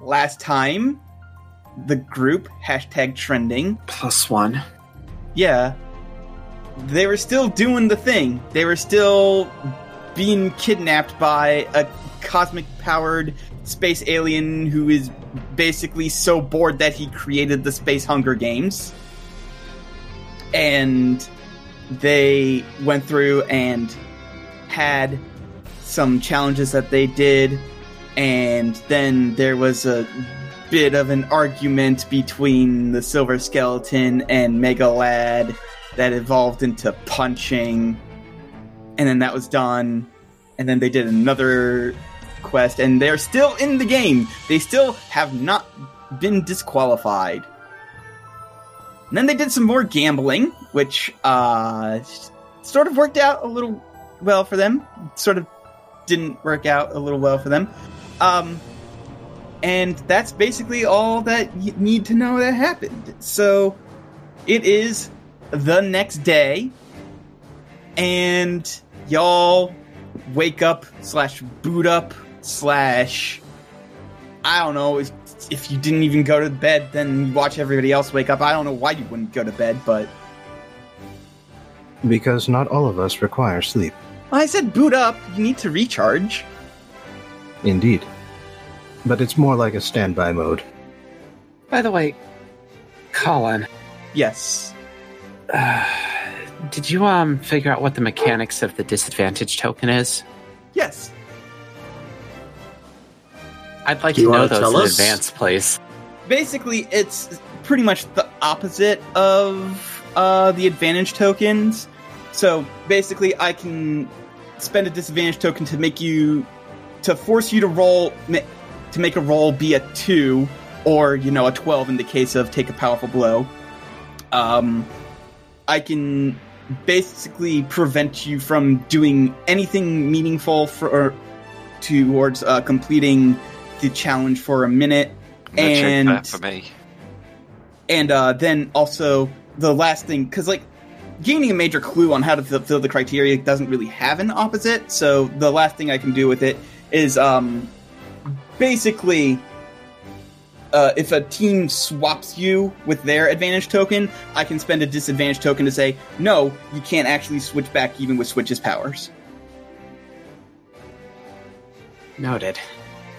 last time the group hashtag trending, Plus one. yeah, they were still doing the thing. They were still being kidnapped by a cosmic powered space alien who is basically so bored that he created the Space Hunger Games. And they went through and had some challenges that they did, and then there was a bit of an argument between the Silver Skeleton and Mega Lad that evolved into punching, and then that was done, and then they did another quest, and they're still in the game. They still have not been disqualified. And then they did some more gambling, which uh, sort of worked out a little well for them. Sort of didn't work out a little well for them. Um, and that's basically all that you need to know that happened. So it is the next day, and y'all wake up slash boot up slash I don't know if, if you didn't even go to bed, then you watch everybody else wake up. I don't know why you wouldn't go to bed, but Because not all of us require sleep. I said boot up. You need to recharge. Indeed. But it's more like a standby mode. By the way, Colin, Yes. uh, did you um figure out what the mechanics of the disadvantage token is? Yes. I'd like Do you to know wanna those tell in us? advance, please. basically it's pretty much the opposite of uh, the advantage tokens so basically i can spend a disadvantage token to make you to force you to roll to make a roll be a 2 or you know a 12 in the case of take a powerful blow. Um i can basically prevent you from doing anything meaningful for towards uh, completing the challenge for a minute. And- for me. and uh, then also the last thing because like gaining a major clue on how to fulfill the criteria doesn't really have an opposite. So the last thing i can do with it is um basically uh, if a team swaps you with their advantage token i can spend a disadvantage token to say no you can't actually switch back even with switch's powers Noted.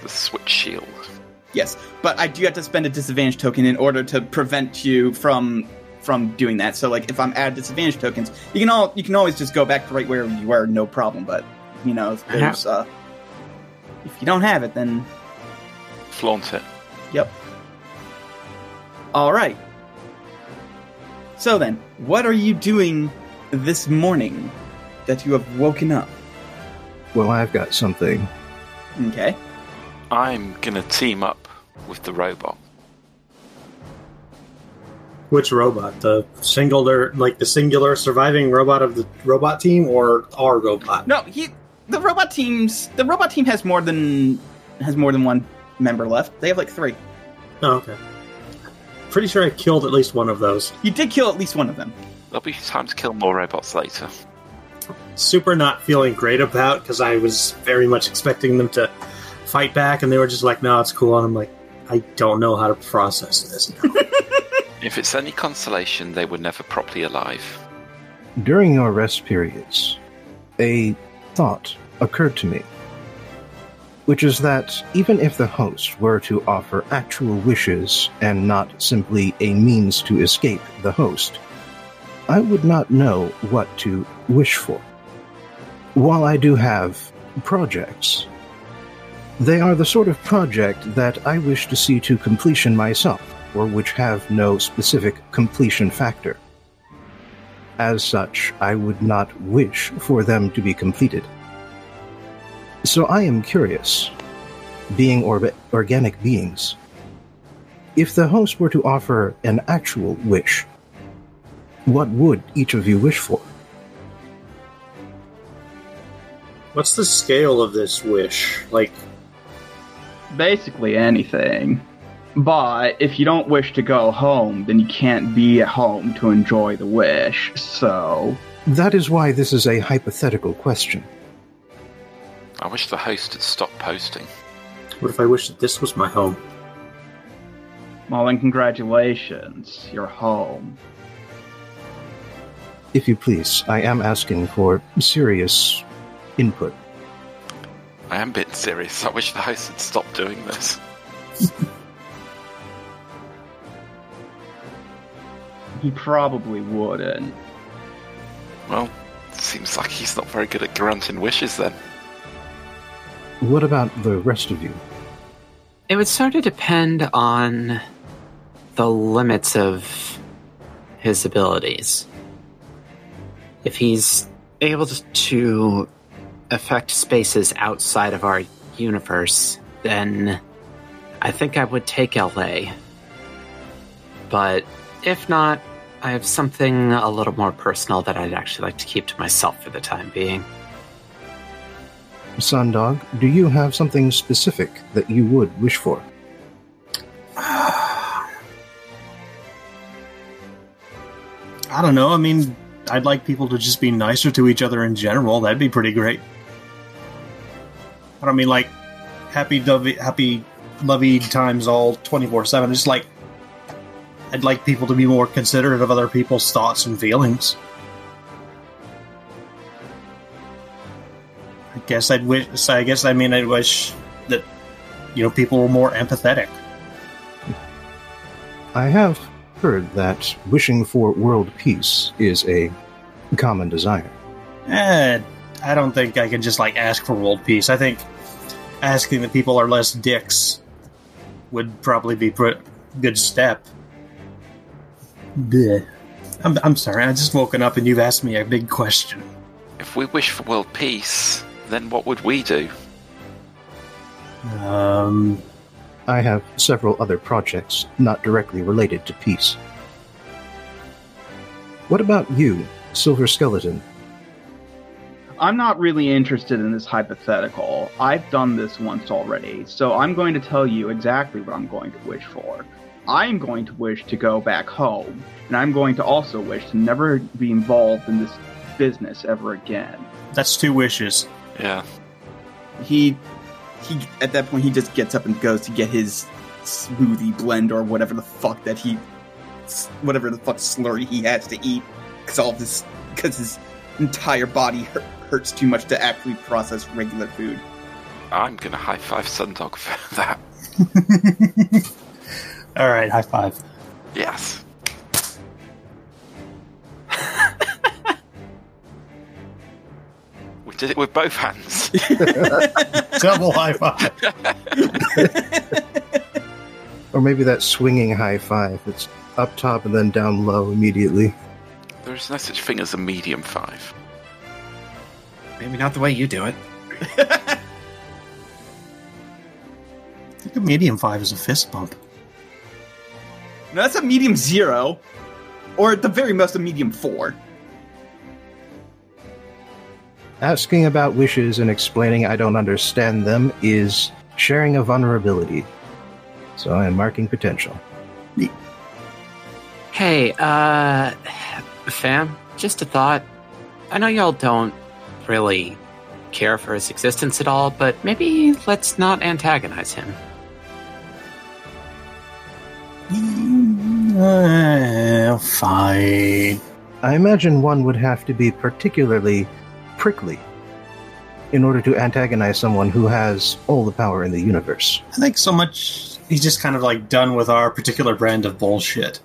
The switch shield. Yes, but I do have to spend a disadvantage token in order to prevent you from from doing that. So like if I'm at disadvantage tokens, you can all you can always just go back to right where you were, no problem. But you know, there's uh if you don't have it then Flaunt it. yep. All right. So then, what are you doing this morning that you have woken up? Well, I've got something. Okay. I'm gonna team up with the robot. Which robot? The singular, like the singular surviving robot of the robot team, or our robot? No, he the robot teams the robot team has more than has more than one member left. They have like three. Oh, okay. Pretty sure I killed at least one of those. You did kill at least one of them. There'll be time to kill more robots later. Super not feeling great about because I was very much expecting them to fight back, and they were just like, "No, it's cool." And I'm like, I don't know how to process this. Now. If it's any consolation, they were never properly alive. During your rest periods, a thought occurred to me, which is that even if the host were to offer actual wishes and not simply a means to escape the host, I would not know what to wish for. While I do have projects, they are the sort of project that I wish to see to completion myself, or which have no specific completion factor. As such, I would not wish for them to be completed. So I am curious, being orb- organic beings, if the host were to offer an actual wish, what would each of you wish for? What's the scale of this wish? Like, Basically anything. But if you don't wish to go home, then you can't be at home to enjoy the wish. So That is why this is a hypothetical question. I wish the host had stopped posting. what if I wish that this was my home? Well, then congratulations. You're home. If you please, I am asking for serious input. I am a bit serious. I wish the host had stopped doing this. He probably wouldn't. Well, seems like he's not very good at granting wishes then. What about the rest of you? It would sort of depend on the limits of his abilities. If he's able to- to affect spaces outside of our universe, then I think I would take LA. But if not, I have something a little more personal that I'd actually like to keep to myself for the time being. Sundog, do you have something specific that you would wish for? I don't know. I mean, I'd like people to just be nicer to each other in general. That'd be pretty great. I don't mean like happy, dovey, happy, lovey times all twenty four seven. Just like I'd like people to be more considerate of other people's thoughts and feelings. I guess I'd wish. I guess I mean I wish that you know people were more empathetic. I have heard that wishing for world peace is a common desire. Eh, I don't think I can just like ask for world peace. I think asking that people are less dicks would probably be a good step. Bleh. I'm, I'm sorry, I just woken up and you've asked me a big question. If we wish for world peace, then what would we do? Um, I have several other projects not directly related to peace. What about you, Silver Skeleton? I'm not really interested in this hypothetical. I've done this once already, so I'm going to tell you exactly what I'm going to wish for. I'm going to wish to go back home, and I'm going to also wish to never be involved in this business ever again. that's two wishes. Yeah. He he at that point he just gets up and goes to get his smoothie blend or whatever the fuck that he whatever the fuck slurry he has to eat because all of this because his entire body hurt, hurts too much to actually process regular food. I'm gonna high five Sundog for that. All right, high five. Yes. we did it with both hands. Double high five. Or maybe that swinging high five that's up top and then down low immediately. There is no such thing as a medium five. Maybe not the way you do it. I think a medium five is a fist bump. No, that's a medium zero, or at the very most a medium four. Asking about wishes and explaining I don't understand them is sharing a vulnerability. So I am marking potential. Hey, uh, fam, just a thought. I know y'all don't really care for his existence at all, but maybe let's not antagonize him. Uh, fine. I imagine one would have to be particularly prickly in order to antagonize someone who has all the power in the universe. I think so much. He's just kind of like done with our particular brand of bullshit.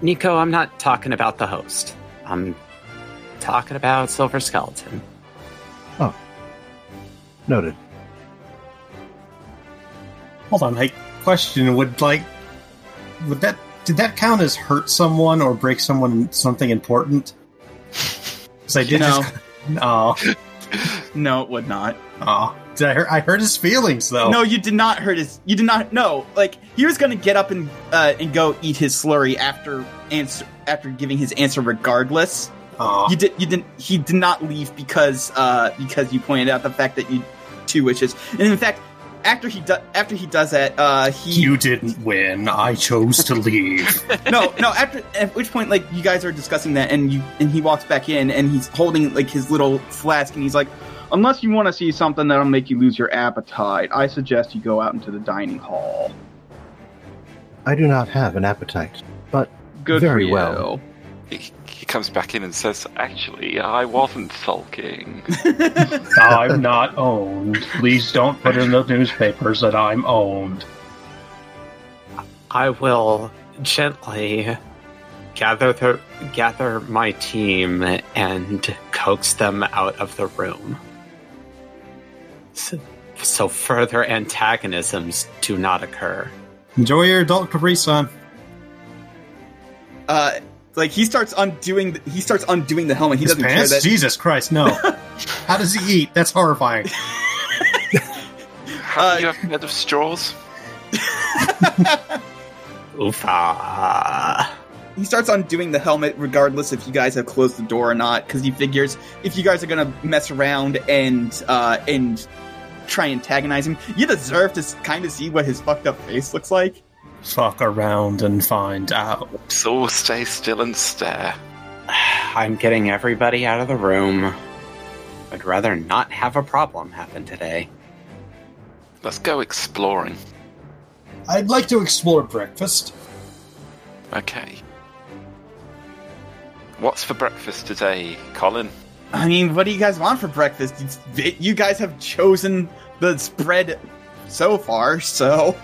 Nico, I'm not talking about the host. I'm talking about Silver Skeleton. Oh. Noted. Hold on, I question: Would like, would that did that count as hurt someone or break someone something important? Because I did No. just. Oh, No, it would not. oh. Did I hurt? I hurt his feelings though. No, you did not hurt his. You did not. No, like he was gonna get up and uh, and go eat his slurry after answer after giving his answer, regardless. Aw. You did. You didn't. He did not leave because uh because you pointed out the fact that you two wishes, and in fact, after he do, after he does that, uh he You didn't win. I chose to leave. no no after at which point like you guys are discussing that and you and he walks back in and he's holding like his little flask and he's like Unless you want to see something that'll make you lose your appetite, I suggest you go out into the dining hall. I do not have an appetite, but Good Very for you. well. He, he comes back in and says, Actually, I wasn't sulking. I'm not owned. Please don't put in the newspapers that I'm owned. I will gently gather the, gather my team and coax them out of the room. So, so further antagonisms do not occur. Enjoy your adult Capri Sun. Uh, like he starts undoing. The, he starts undoing the helmet. He His doesn't care that. Jesus Christ, no. How does he eat? That's horrifying. Have Uh, you ever heard of straws? Oofa. he starts undoing the helmet regardless if you guys have closed the door or not because he figures if you guys are gonna mess around and uh and try antagonize him you deserve to kind of see what his fucked up face looks like Fuck around and find out. So stay still and stare. I'm getting everybody out of the room. I'd rather not have a problem happen today. Let's go exploring. I'd like to explore breakfast. Okay. What's for breakfast today, Colin? i mean what do you guys want for breakfast It's- you guys have chosen the spread so far so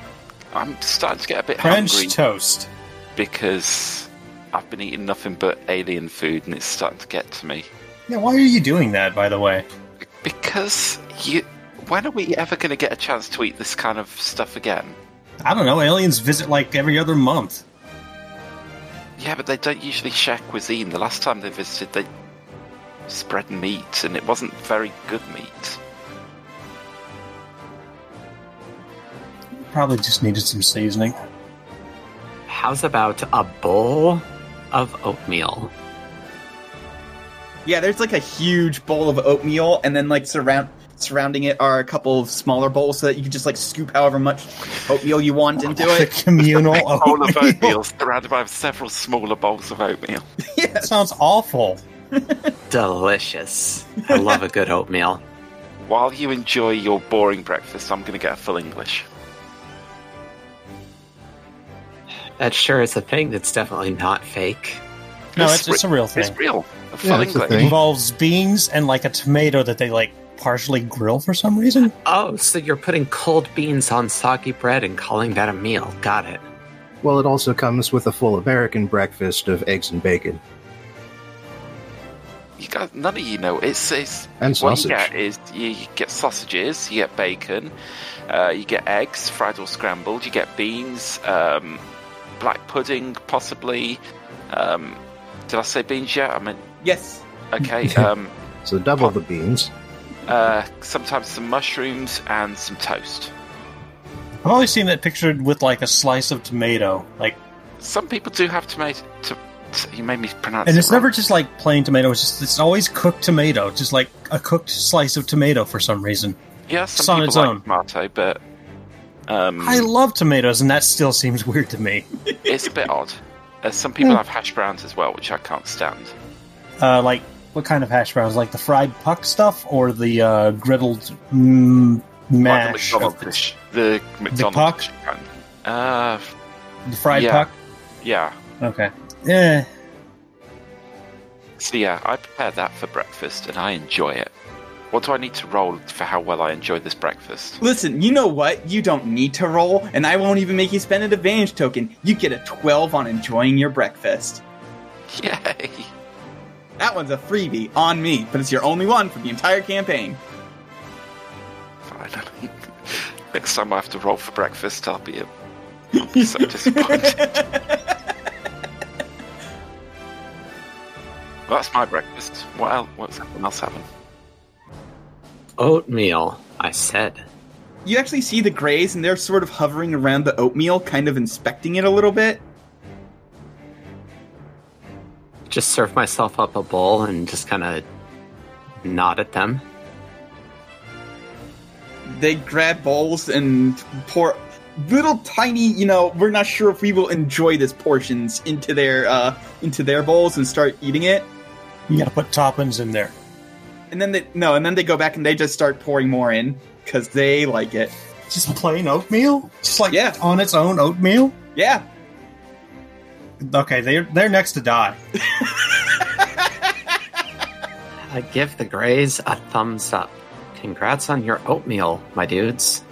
I'm starting to get a bit French hungry toast. because I've been eating nothing but alien food and it's starting to get to me. Yeah, why are you doing that, by the way? Because you. When are we ever going to get a chance to eat this kind of stuff again? I don't know. Aliens visit like every other month. Yeah, but they don't usually share cuisine. The last time they visited, they spread meat, and it wasn't very good meat. Probably just needed some seasoning. How's about a bowl of oatmeal? yeah there's like a huge bowl of oatmeal and then like surround surrounding it are a couple of smaller bowls so that you can just like scoop however much oatmeal you want into The it communal Big bowl of oatmeal. oatmeal surrounded by several smaller bowls of oatmeal. yes. Sounds awful. Delicious. I love a good oatmeal. While you enjoy your boring breakfast, I'm going to get a full English. That sure is a thing that's definitely not fake. No, It's it's, it's a real thing. It's real. Yeah, it's a It thing. involves beans and like a tomato that they like partially grill for some reason. Oh, so you're putting cold beans on soggy bread and calling that a meal. Got it. well, it also comes with a full American breakfast of eggs and bacon You got none of you know. It's, it's and what sausage. you get is you get sausages, you get bacon, uh, you get eggs, fried or scrambled. You get beans, um, black pudding, possibly. Um, did I say beans yet? I mean, yes okay. Um, So double the beans. uh, sometimes some mushrooms and some toast. I've always seen that pictured with like a slice of tomato, like, Some people do have tomato. To, to- you made me pronounce and it it's wrong. never just like plain tomato. It's just it's always cooked tomato, just like a cooked slice of tomato for some reason. Yeah, It's some on people its like own. tomato, but um, I love tomatoes, and that still seems weird to me. it's a bit odd. Uh, some people have hash browns as well, which I can't stand. Uh, like what kind of hash browns? Like the fried puck stuff or the uh, griddled mm, Like the? McDonald's. The McDonald's puck? dish kind. Uh, the fried Yeah. puck. yeah. Okay. Yeah. So yeah, I prepare that for breakfast, and I enjoy it. What do I need to roll for how well I enjoy this breakfast? Listen, you know what? You don't need to roll, and I won't even make you spend an advantage token. You get a 12 on enjoying your breakfast. Yay! That one's a freebie on me, but it's your only one for the entire campaign. Finally. Next time I have to roll for breakfast, I'll be, I'll be so disappointed. Well, that's my breakfast. What else? What's everyone else having? Oatmeal, I said. You actually see the Greys, and they're sort of hovering around the oatmeal, kind of inspecting it a little bit. Just serve myself up a bowl and just kind of nod at them. They grab bowls and pour little tiny, you know, we're not sure if we will enjoy this portions into their uh into their bowls and start eating it. You gotta put toppings in there. And then they no, and then they go back and they just start pouring more in because they like it. Just plain oatmeal? Just like Yeah. on its own oatmeal? Yeah, Okay, they're they're next to die. I give the Greys a thumbs up. Congrats on your oatmeal, my dudes.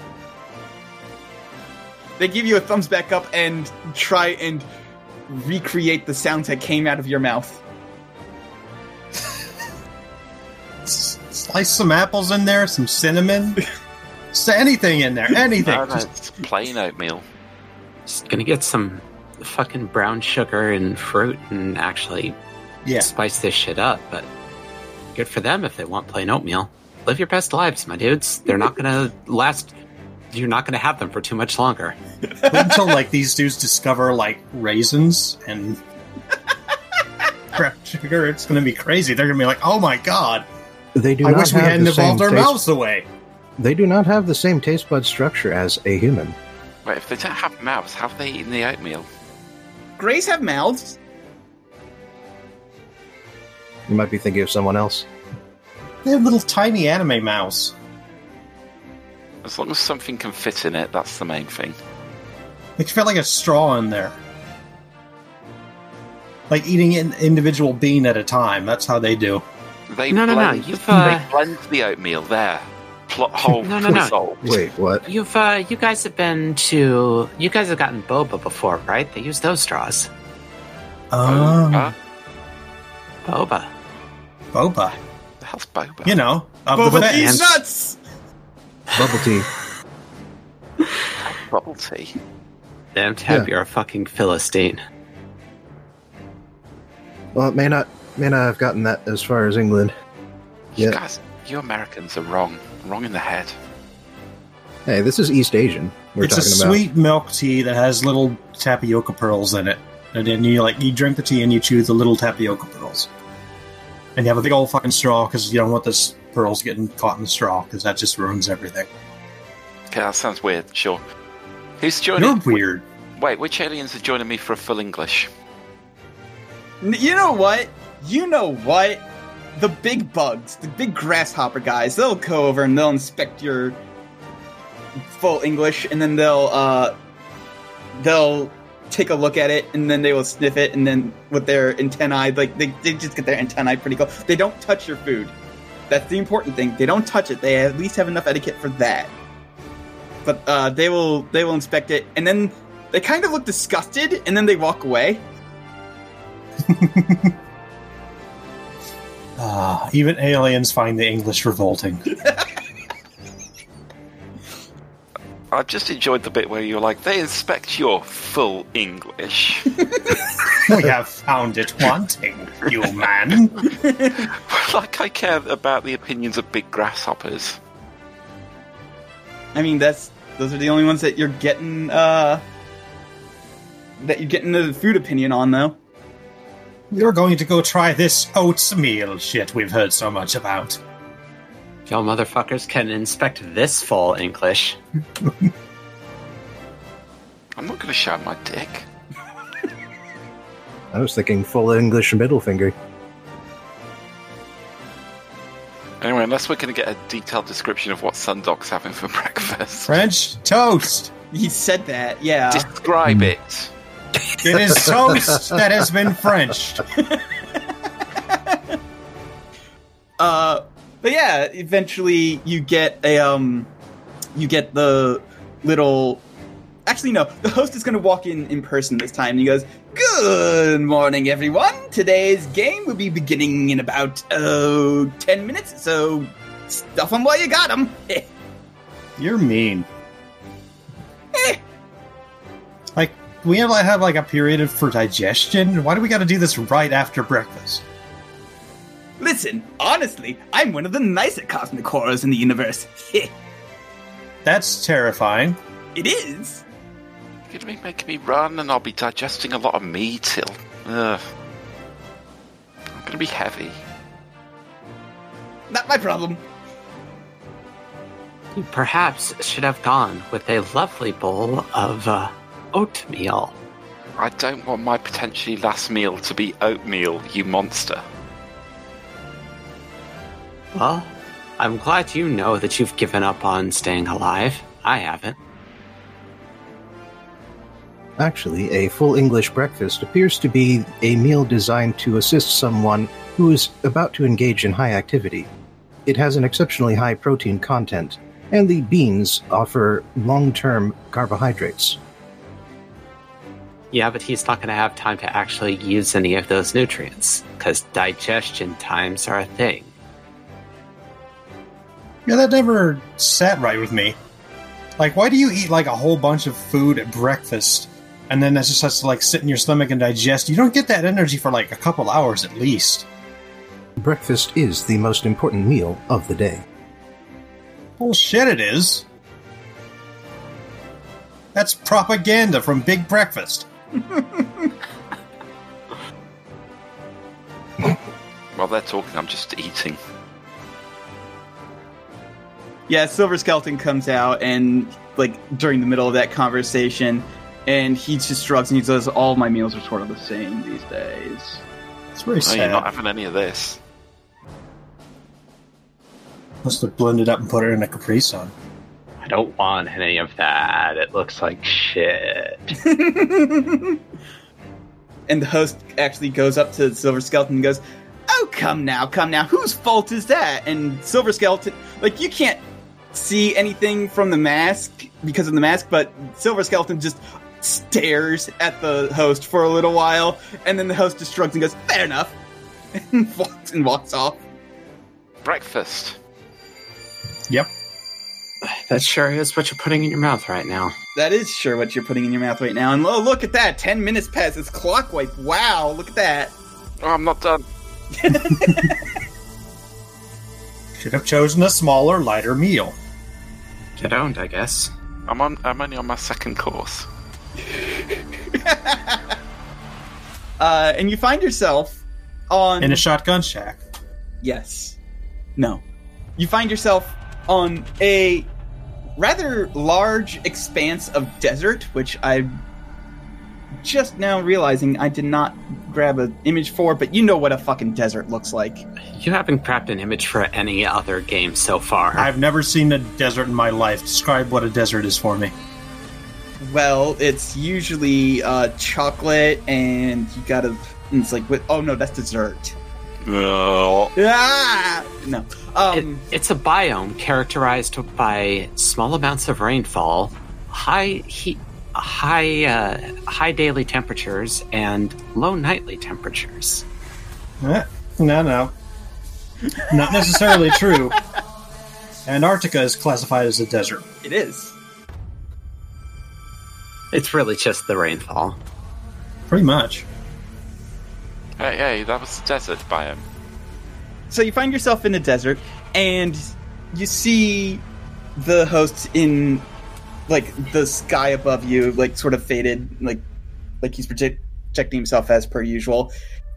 they give you a thumbs back up and try and recreate the sounds that came out of your mouth. Slice some apples in there, some cinnamon. S- anything in there, anything. No, no, Just- plain oatmeal. Just gonna get some fucking brown sugar and fruit and actually yeah. spice this shit up, but good for them if they want plain oatmeal. Live your best lives, my dudes. They're not gonna last. You're not gonna have them for too much longer. Wait until like these dudes discover like raisins and brown sugar. It's gonna be crazy. They're gonna be like, "Oh my god! They do I not wish we have hadn't the same evolved our taste- mouths away." They do not have the same taste bud structure as a human. Wait, if they don't have mouths, how have they eaten the oatmeal? Greys have mouths. You might be thinking of someone else. They have little tiny anime mouths. As long as something can fit in it, that's the main thing. They can fit like a straw in there, like eating an individual bean at a time. That's how they do. They No, no, no, you've, uh, they blend the oatmeal there. Plot hole No, no, no. resolved. Wait, what? You've uh, you guys have been to you guys have gotten boba before, right? They use those straws. Oh, Huh? Boba. boba. The hell's boba? You know, of Boba Fett. Tea's Ants. nuts. Bubble tea. bubble tea. Damn tab, Yeah. you're a fucking philistine. Well, it may not may not have gotten that as far as England. You Yeah. guys, you Americans are wrong. Wrong in the head. Hey, this is East Asian. We're it's a about. sweet milk tea that has little tapioca pearls in it, and then you like you drink the tea and you chew the little tapioca pearls, and you have a big old fucking straw because you don't want the pearls getting caught in the straw because that just ruins everything. Okay, that sounds weird. Sure. Who's joining? You're weird. Wait, which aliens are joining me for a full English? N- You know what? You know what? The big bugs, the big grasshopper guys, they'll go over and they'll inspect your full English, and then they'll uh, they'll take a look at it, and then they will sniff it, and then with their antennae, like they, they just get their antennae pretty close. They don't touch your food. That's the important thing. They don't touch it. They at least have enough etiquette for that. But uh, they will they will inspect it, and then they kind of look disgusted, and then they walk away. Ah, even aliens find the English revolting. I just enjoyed the bit where you're like, they inspect your full English. we have found it wanting, you man. like I care about the opinions of big grasshoppers. I mean, that's those are the only ones that you're getting uh that you're getting the food opinion on though. We're going to go try this oatmeal shit we've heard so much about. Y'all motherfuckers can inspect this full English. I'm not going to show my dick. I was thinking full English middle finger. Anyway, unless we're going to get a detailed description of what Sundog's having for breakfast. French toast. He said that, yeah. Describe hmm. it. It is toast that has been Frenched. Uh, but yeah, eventually you get a um, you get the little. Actually, no. The host is going to walk in in person this time. And he goes, "Good morning, everyone. Today's game will be beginning in about oh ten minutes. So stuff them while you got them." You're mean. We have like have like a period of- for digestion. Why do we got to do this right after breakfast? Listen, honestly, I'm one of the nicer cosmic horrors in the universe. That's terrifying. it is. You're going to be making me run, and I'll be digesting a lot of meat. Till I'm going to be heavy. Not my problem. You perhaps should have gone with a lovely bowl of uh, oatmeal. I don't want my potentially last meal to be oatmeal, you monster. Well, I'm glad you know that you've given up on staying alive. I haven't. Actually, a full English breakfast appears to be a meal designed to assist someone who is about to engage in high activity. It has an exceptionally high protein content, and the beans offer long term carbohydrates. Yeah, but he's not going to have time to actually use any of those nutrients, because digestion times are a thing. Yeah, that never sat right with me. Like, why do you eat like a whole bunch of food at breakfast, and then that just has to like sit in your stomach and digest? You don't get that energy for like a couple hours at least. Breakfast is the most important meal of the day. Bullshit, it is. That's propaganda from Big Breakfast. While they're talking, I'm just eating. Yeah, Silver Skeleton comes out and like during the middle of that conversation, and he just shrugs and he says, "All my meals are sort of the same these days." It's very Oh, sad. you're not having any of this. Must have blended up and put it in a Capri Sun. I don't want any of that. It looks like shit. and the host actually goes up to Silver Skeleton and goes, "Oh, come now, come now. Whose fault is that?" And Silver Skeleton, like you can't see anything from the mask because of the mask, but Silver Skeleton just stares at the host for a little while, and then the host just shrugs and goes, "Fair enough," and walks and walks off. Breakfast. Yep. That sure is what you're putting in your mouth right now. That is sure what you're putting in your mouth right now. And oh, look at that, ten minutes past its clock wipe. Wow, look at that. Oh, I'm not done. Should have chosen a smaller, lighter meal. You don't, I guess. I'm on. I'm only on my second course. Uh, and you find yourself on In a shotgun shack. Yes. No. You find yourself on a rather large expanse of desert, which I'm just now realizing I did not grab an image for, but you know what a fucking desert looks like. You haven't grabbed an image for any other game so far. I've never seen a desert in my life. Describe what a desert is for me. Well, it's usually uh, chocolate, and you gotta. and It's like, oh no, that's dessert. Oh, Ah, no. It- Um, it's a biome characterized by small amounts of rainfall, high heat, high uh, high daily temperatures, and low nightly temperatures. Eh, no, no. Not necessarily true. Antarctica is classified as a desert. it is. It's really just the rainfall. Pretty much. Uh, hey, hey, that was the desert biome. so you find yourself in a desert and you see the host in like the sky above you like sort of faded like like he's projecting himself as per usual.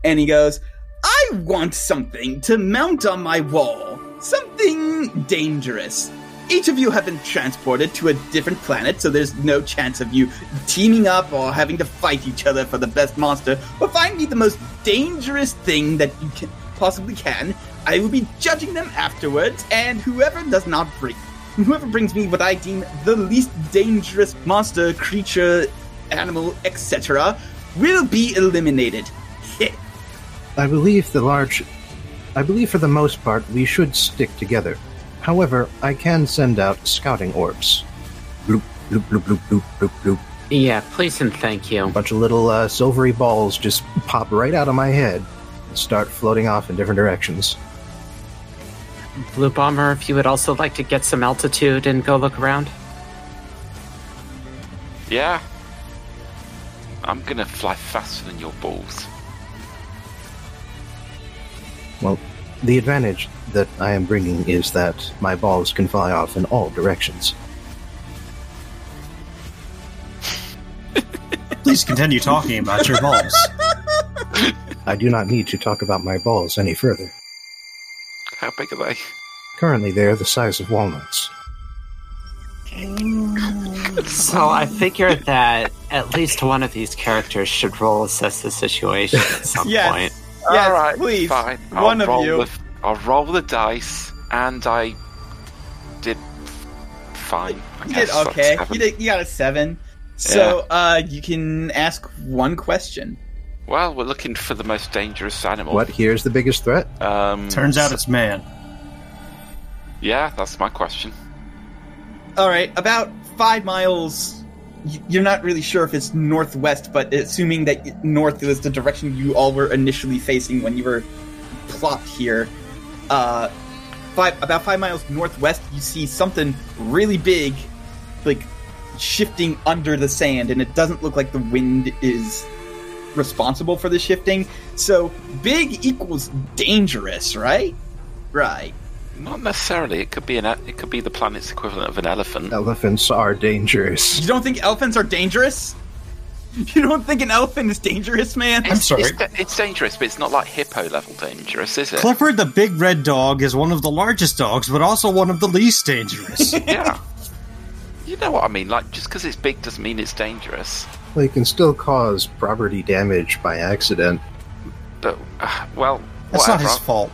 And he goes i want something to mount on my wall. Something dangerous each of you have been transported to a different planet so there's no chance of you teaming up or having to fight each other for the best monster but find me the most dangerous thing that you can possibly can. I will be judging them afterwards, and whoever does not bring, whoever brings me what I deem the least dangerous monster, creature, animal, etc., will be eliminated. I believe the large. I believe for the most part we should stick together. However, I can send out scouting orbs. Bloop, bloop, bloop, bloop, bloop, bloop, bloop. Yeah, please and thank you. A bunch of little uh, silvery balls just pop right out of my head and start floating off in different directions. Blue Bomber, if you would also like to get some altitude and go look around. Yeah. I'm gonna fly faster than your balls. Well, the advantage that I am bringing is that my balls can fly off in all directions. Please continue talking about your balls. I do not need to talk about my balls any further. How big are they? Currently, they are the size of walnuts. So I figured that at least one of these characters should roll assess the situation at some Yes. point. Yes, All right, please. Fine. One I'll of roll you. With, I'll roll the dice, and I did fine. I You did okay. You did. You got a seven. So uh, you can ask one question. Well, we're looking for the most dangerous animal. What? Here's the biggest threat. Um, Turns out it's man. yeah, that's my question. All right, about five miles. You're not really sure if it's northwest, but assuming that north was the direction you all were initially facing when you were plopped here, uh, five about five miles northwest, you see something really big, like shifting under the sand, and it doesn't look like the wind is responsible for the shifting. So big equals dangerous, right? Right. Not necessarily. It could be an. e- It could be the planet's equivalent of an elephant. Elephants are dangerous. You don't think elephants are dangerous? You don't think an elephant is dangerous, man? I'm sorry. It's, da- it's dangerous, but it's not like hippo level dangerous, is it? Clifford the big red dog is one of the largest dogs, but also one of the least dangerous. yeah. You know what I mean? Like, just because it's big doesn't mean it's dangerous. Well, it can still cause property damage by accident. But, uh, well, That's not his fault.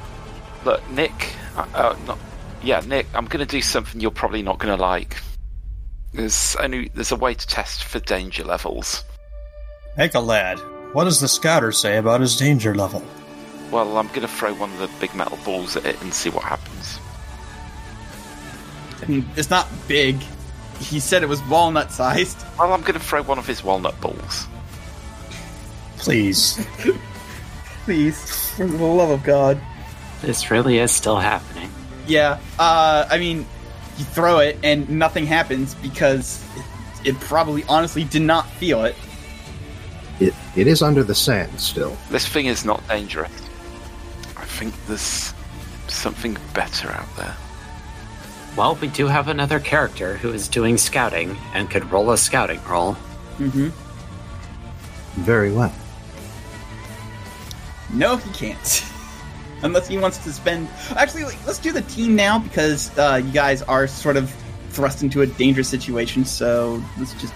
Look, Nick. Uh, uh, not, yeah, Nick. I'm going to do something you're probably not going to like. There's only there's a way to test for danger levels. Heck, a lad. What does the scouter say about his danger level? Well, I'm going to throw one of the big metal balls at it and see what happens. It's not big. He said it was walnut sized. Well, I'm going to throw one of his walnut balls. Please. Please, for the love of God. This really is still happening. Yeah. Uh, I mean, you throw it and nothing happens because it, it probably honestly did not feel it. It, it is under the sand still. This thing is not dangerous. I think there's something better out there. Well, we do have another character who is doing scouting and could roll a scouting roll. Mm-hmm. Very well. No, he can't. Unless he wants to spend. Actually, let's do the team now because uh, you guys are sort of thrust into a dangerous situation. So let's just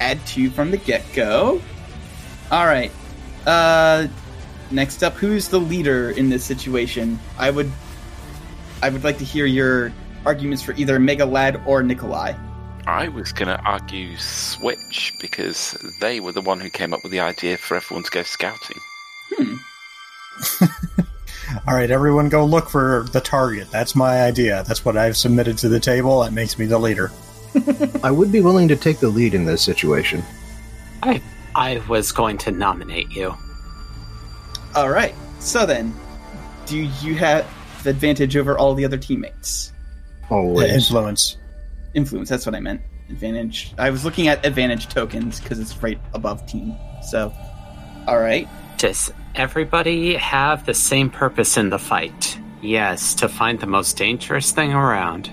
add two from the get go. All right. Uh, next up, who's the leader in this situation? I would, I would like to hear your arguments for either Mega Lad or Nikolai. I was going to argue Switch because they were the one who came up with the idea for everyone to go scouting. All right, everyone go look for the target. That's my idea. That's what I've submitted to the table. That makes me the leader. I would be willing to take the lead in this situation. I I was going to nominate you. All right. So then, do you have advantage over all the other teammates? Always. Influence. influence that's what i meant advantage i was looking at advantage tokens because it's right above team so all right Does everybody have the same purpose in the fight? Yes, to find the most dangerous thing around.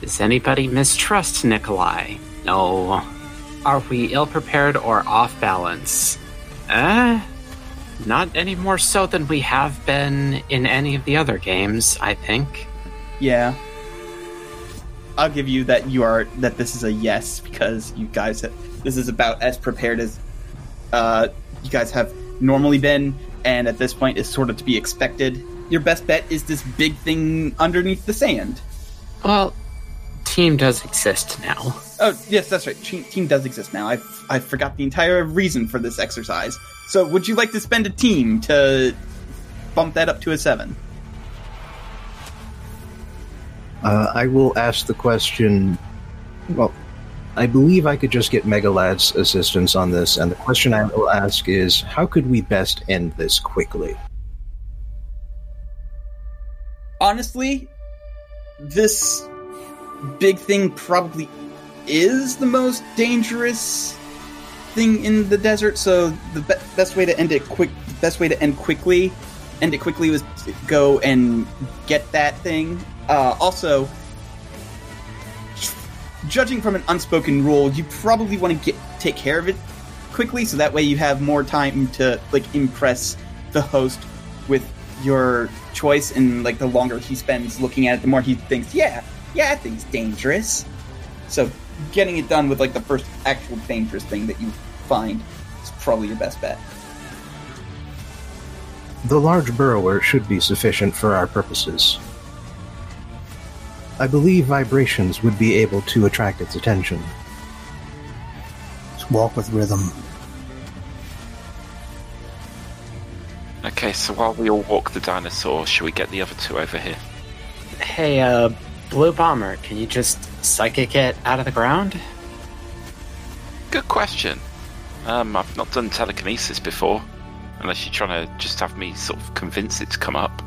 Does anybody mistrust Nikolai? No. Are we ill prepared or off balance? Eh? Not any more so than we have been in any of the other games, I think. yeah i'll give you that you are that this is a yes because you guys have, this is about as prepared as uh you guys have normally been and at this point is sort of to be expected your best bet is this big thing underneath the sand Well, team does exist now. Oh, yes, that's right. Team, team does exist now. I I forgot the entire reason for this exercise. So, would you like to spend a team to bump that up to a seven? Uh, I will ask the question. Well, I believe I could just get Megalad's assistance on this, and the question I will ask is how could we best end this quickly? Honestly, this big thing probably is the most dangerous thing in the desert. So, the be- best way to end it quick, best way to end quickly, end it quickly was go and get that thing. Uh, also, judging from an unspoken rule, you probably want to get take care of it quickly, so that way you have more time to like impress the host with your choice. And like the longer he spends looking at it, the more he thinks, yeah, yeah, that thing's dangerous. So getting it done with like the first actual dangerous thing that you find is probably your best bet. The large burrower should be sufficient for our purposes. I believe vibrations would be able to attract its attention. Just walk with rhythm. Okay, so while we all walk the dinosaur, should we get the other two over here? Hey, uh, Blue Bomber, can you just psychic it out of the ground? Good question. Um, I've not done telekinesis before, unless you're trying to just have me sort of convince it to come up.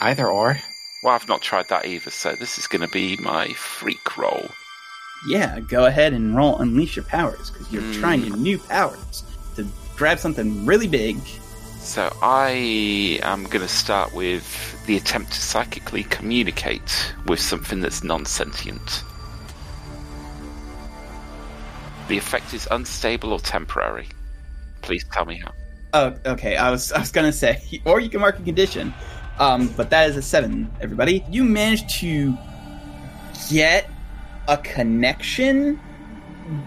Either or. Well, I've not tried that either, so this is going to be my freak roll. Yeah, go ahead and roll Unleash Your Powers because you're Hmm. trying your new powers to grab something really big. So I am going to start with the attempt to psychically communicate with something that's non-sentient. The effect is unstable or temporary. Please tell me how. Oh, okay. I was I was gonna say, or you can mark a condition, um, but that is a seven. Everybody, you managed to get a connection,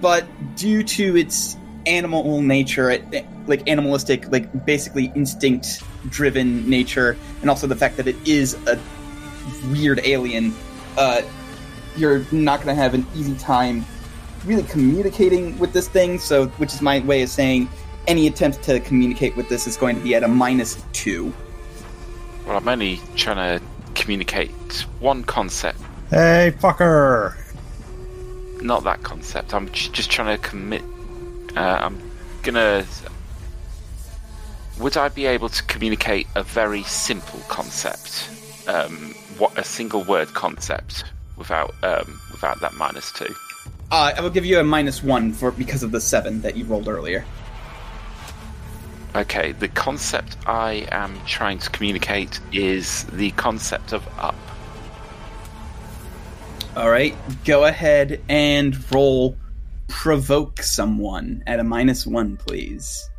but due to its animal nature, it, like animalistic, like basically instinct-driven nature, and also the fact that it is a weird alien, uh, you're not gonna have an easy time really communicating with this thing. So, which is my way of saying any attempt to communicate with this is going to be at a minus two. Well, I'm only trying to communicate one concept, Hey, fucker! not that concept. I'm just trying to commit. Uh, I'm gonna. Would I be able to communicate a very simple concept, um, what a single word concept, without um, without that minus two? Uh, I will give you a minus one for because of the seven that you rolled earlier. Okay, the concept I am trying to communicate is the concept of up. All right, go ahead and roll provoke someone at a minus one, please.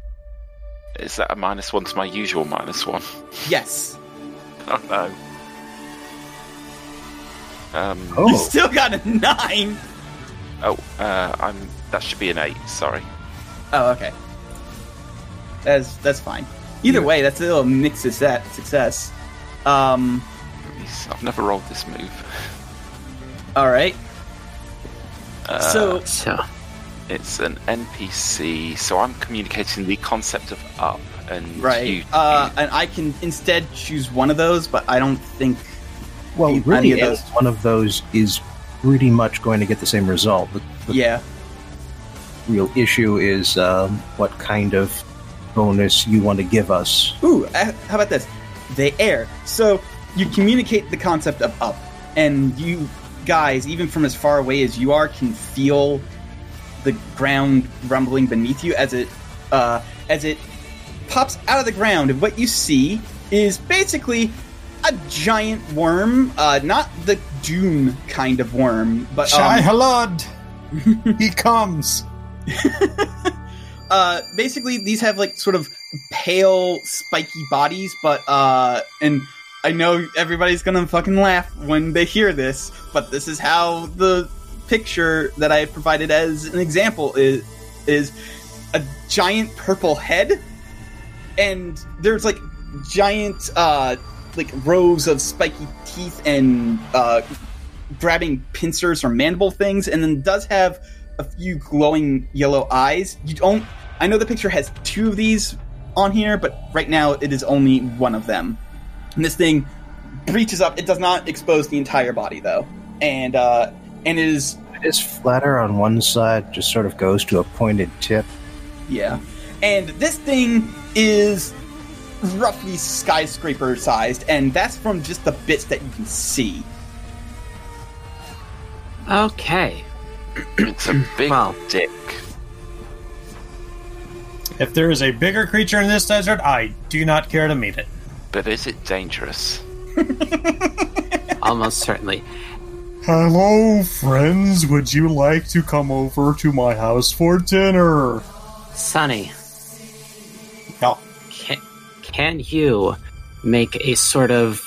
Is that a minus one to my usual minus one? Yes, Oh no. Um, you Oh, still got a nine. oh, uh, I'm. That should be an eight. Sorry. Oh, okay. That's that's fine. Either way, that's a little mixed success. success. Um, I've never rolled this move. all right. Uh, so So, it's an NPC, so I'm communicating the concept of up, and right, you, uh, and I can instead choose one of those, but I don't think well, any really, of those- one of those is pretty much going to get the same result. The, the yeah. real issue is um, what kind of bonus you want to give us. Ooh, uh, how about this? They air. So you communicate the concept of up, and you guys, even from as far away as you are, can feel the ground rumbling beneath you as it uh, as it pops out of the ground. And what you see is basically a giant worm, uh, not the Doom kind of worm, but Shai um, Hulud! he comes! uh basically these have like sort of pale spiky bodies but uh and i know everybody's gonna fucking laugh when they hear this but this is how the picture that i provided as an example is is a giant purple head and there's like giant uh like rows of spiky teeth and uh grabbing pincers or mandible things and then does have a few glowing yellow eyes. You don't. I know the picture has two of these on here, but right now it is only one of them. And this thing breaches up. It does not expose the entire body though, and uh, and it is It is flatter on one side, just sort of goes to a pointed tip. yeah. And this thing is roughly skyscraper sized, and that's from just the bits that you can see. okay. It's a big Well. dick. If there is a bigger creature in this desert, I do not care to meet it. But is it dangerous? Almost certainly. Hello, friends. Would you like to come over to my house for dinner? Sonny, No. can, can you make a sort of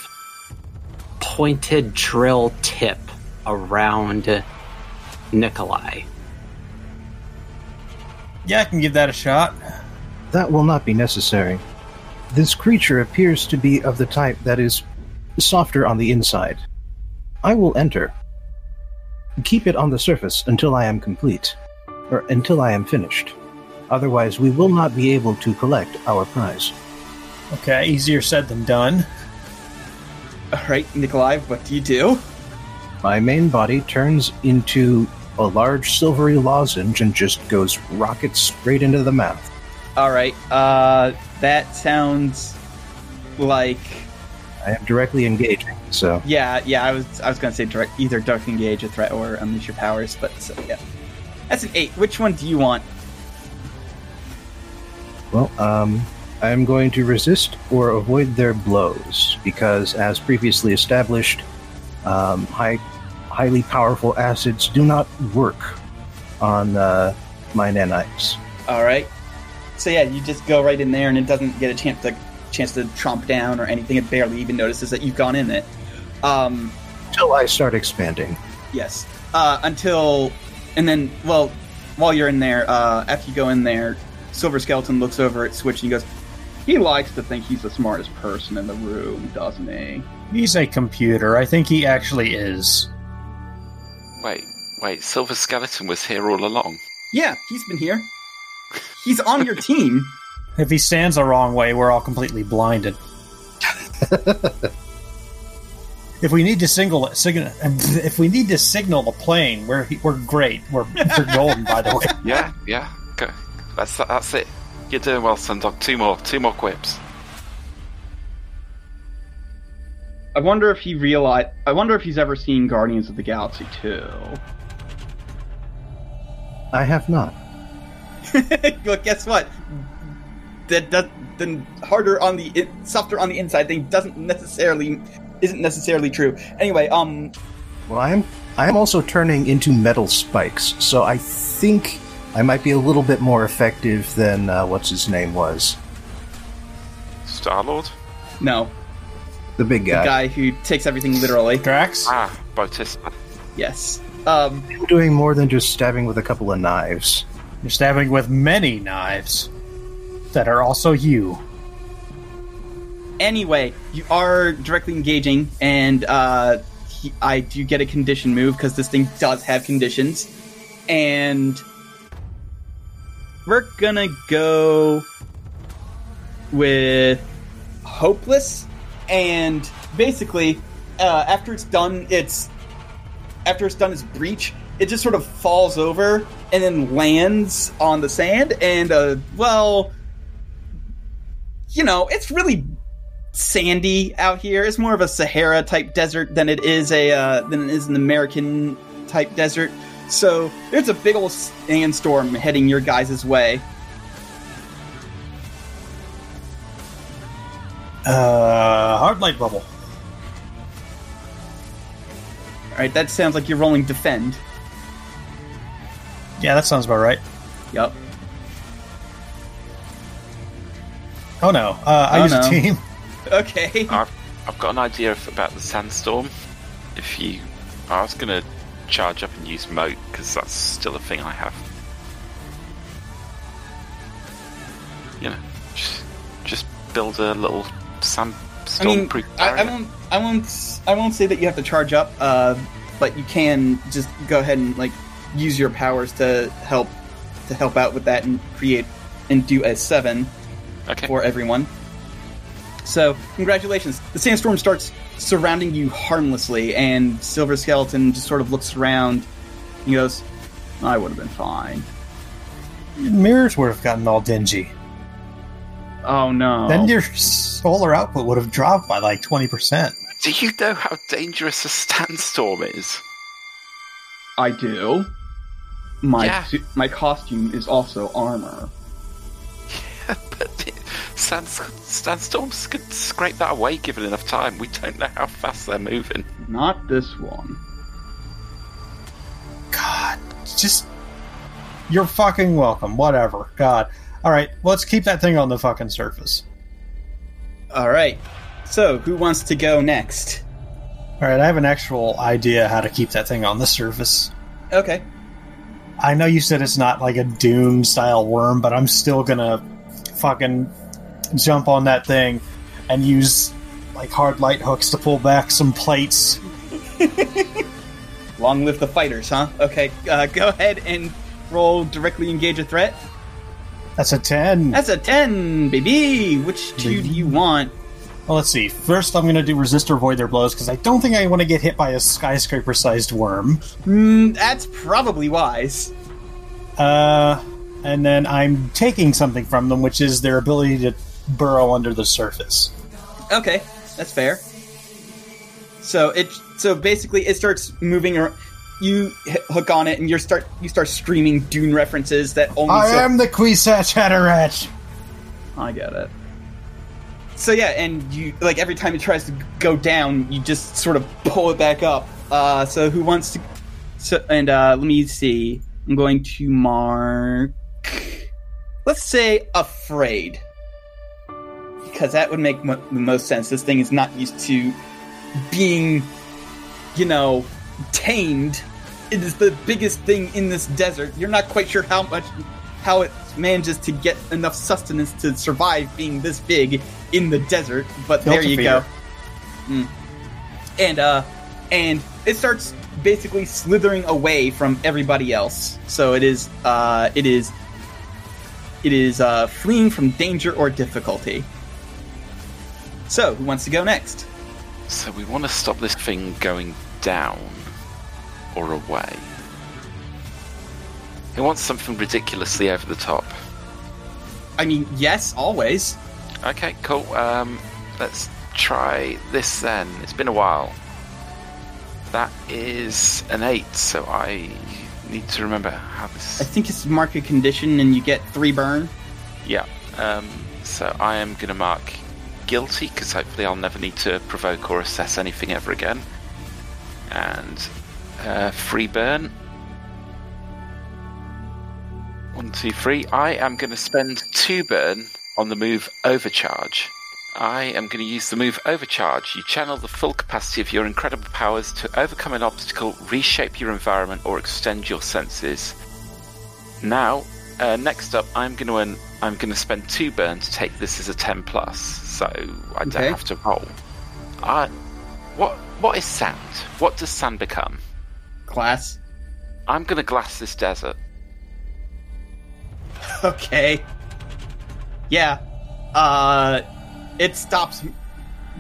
pointed drill tip around Nikolai? Yeah, I can give that a shot. That will not be necessary. this creature appears to be of the type that is softer on the inside. I will enter. Keep it on the surface until I am complete, or until I am finished. Otherwise, we will not be able to collect our prize. Okay, easier said than done. All right, Nikolai, what do you do? My main body turns into a large silvery lozenge and just goes rocket straight into the mouth. All right, uh, that sounds like I am directly engaging, so yeah, yeah. I was I was gonna say direct, either direct engage a threat or unleash your powers, but so, yeah, that's an eight. Which one do you want? well, um, I am going to resist or avoid their blows because, as previously established, um, high, highly powerful acids do not work on uh, my nanites. All right. So yeah, you just go right in there, and it doesn't get a chance to chance to tromp down or anything. It barely even notices that you've gone in it. Um, Until I start expanding. yes. Uh, until, and then, well, while you're in there, uh, after you go in there, Silver Skeleton looks over at Switch and he goes, He likes to think he's the smartest person in the room, doesn't he? He's a computer. I think he actually is. Wait, wait. Silver Skeleton was here all along. "Yeah, he's been here. He's on your team." If he stands the wrong way, we're all completely blinded. if we need to signal, signal if we need to signal the plane, we're we're great. We're, we're golden, by the way. Yeah, yeah. Go. That's that's it. You're doing well, Sundog. Two more, two more quips. I wonder if he realized. I wonder if he's ever seen Guardians of the Galaxy 2. I have not. well, guess what? That does the harder on the in, softer on the inside thing doesn't necessarily isn't necessarily true. Anyway, um, Well, I am. I am also turning into metal spikes, so I think I might be a little bit more effective than uh, what's his name was Star Lord. no, the big guy. the guy. guy who takes everything literally. Drax, Ah, Bautista. Yes. Um, I'm doing more than just stabbing with a couple of knives. you're stabbing with many knives that are also you. anyway, you are directly engaging, and uh, he, I do get a condition move because this thing does have conditions, and we're gonna go with hopeless, and basically, uh, after it's done, it's after it's done its breach, it just sort of falls over and then lands on the sand, and uh, well. You know, it's really sandy out here. It's more of a Sahara type desert than it is a uh, than it is an American type desert. So there's a big old sandstorm heading your guys' way. Uh, hard light bubble. All right, that sounds like you're rolling defend. Yeah, that sounds about right. Yep. Oh no, uh, I Oh, use no. a team. Okay. I've I've got an idea of, about the sandstorm. If you, I was gonna charge up and use moat because that's still a thing I have. You know, just just build a little I mean, proof I, I won't, I won't, I won't say that you have to charge up, uh, but you can just go ahead and like use your powers to help to help out with that and create and do a seven. Okay. for everyone. So, congratulations. The sandstorm starts surrounding you harmlessly, and Silver Skeleton just sort of looks around. He goes, I would have been fine. Mirrors would have gotten all dingy. Oh no. Then your solar output would have dropped by like twenty percent. Do you know how dangerous a sandstorm is? I do. My Yeah. su- my costume is also armor. Yeah, but it- sands, sandstorms could scrape that away given enough time. We don't know how fast they're moving. Not this one. God, just you're fucking welcome. Whatever. God. All right, let's keep that thing on the fucking surface. All right. So, who wants to go next? All right, I have an actual idea how to keep that thing on the surface. Okay. I know you said it's not like a Doom style worm, but I'm still gonna fucking jump on that thing and use like hard light hooks to pull back some plates. Long live the fighters, huh? Okay, uh, go ahead and roll directly engage a threat. That's a ten. That's a 10, baby! Which two do you want? Well, let's see. First, I'm going to do resist or avoid their blows because I don't think I want to get hit by a skyscraper-sized worm. Mm, that's probably wise. Uh, and then I'm taking something from them, which is their ability to burrow under the surface. Okay, that's fair. So it so basically it starts moving around. You hook on it, and you start you start screaming Dune references that only. I so- am the Kwisatz Haderach. I get it. So yeah, and you like every time it tries to go down, you just sort of pull it back up. Uh, so who wants to? So and uh, let me see. I'm going to mark. Let's say afraid, because that would make mo- the most sense. This thing is not used to being, you know, tamed. It is the biggest thing in this desert. You're not quite sure how much, how it manages to get enough sustenance to survive being this big in the desert. But there you go. Mm. And uh, and it starts basically slithering away from everybody else. So it is uh, it is it is uh, fleeing from danger or difficulty. So who wants to go next? So we want to stop this thing going down or away. He wants something ridiculously over the top. I mean, yes, always. Okay, cool. Um, let's try this then. It's been a while. That is an eight, so I need to remember how this. I think it's market condition, and you get three burn. Yeah. Um, so I am going to mark guilty because hopefully I'll never need to provoke or assess anything ever again. And uh, free burn. One, two, three. I am going to spend two burn on the move overcharge. I am going to use the move overcharge. You channel the full capacity of your incredible powers to overcome an obstacle, reshape your environment, or extend your senses. Now, uh, next up, I'm going to earn, I'm going to spend two burn to take this as a ten plus, so I don't have to roll. Uh, what what is sand? What does sand become? Class. I'm to glass this desert. Okay. Yeah. Uh, it stops.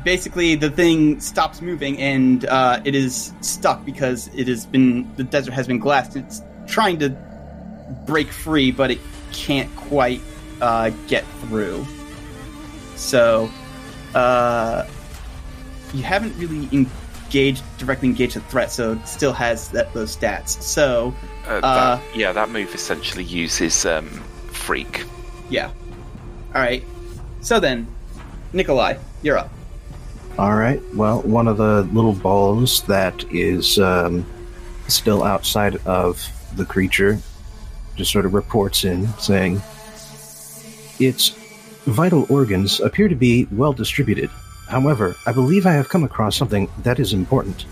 Basically, the thing stops moving, and uh, it is stuck because it has been the desert has been glassed. It's trying to break free, but it can't quite uh, get through. So, uh, you haven't really engaged directly engage the threat, so it still has that those stats. So, Uh, Uh, that, yeah, that move essentially uses um, freak. yeah. All right. So then, Nikolai, you're up. All right. Well, one of the little balls that is um, still outside of the creature just sort of reports in, saying, "Its vital organs appear to be well distributed. However, I believe I have come across something that is important,